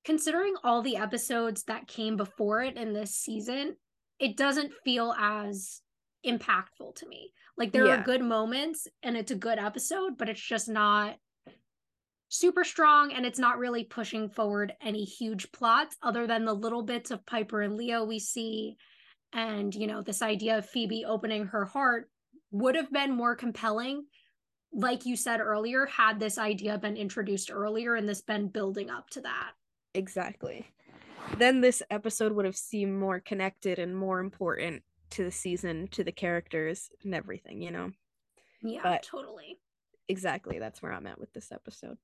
considering all the episodes that came before it in this season, it doesn't feel as impactful to me. Like there yeah. are good moments and it's a good episode, but it's just not super strong and it's not really pushing forward any huge plots other than the little bits of Piper and Leo we see. And you know this idea of Phoebe opening her heart would have been more compelling like you said earlier had this idea been introduced earlier and this been building up to that. Exactly. Then this episode would have seemed more connected and more important to the season to the characters and everything you know? Yeah but totally. Exactly that's where i'm at with this episode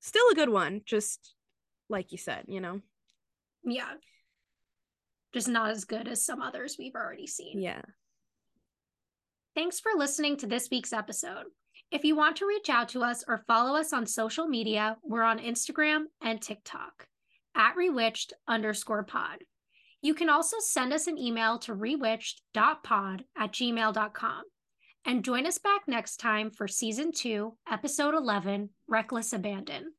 still a good one just like you said you know? Yeah. Just not as good as some others we've already seen. Yeah. Thanks for listening to this week's episode. If you want to reach out to us or follow us on social media we're on instagram and tiktok at rewitched underscore pod. You can also send us an email to rewitched.pod at gmail.com and join us back next time for season two, episode 11 Reckless Abandon.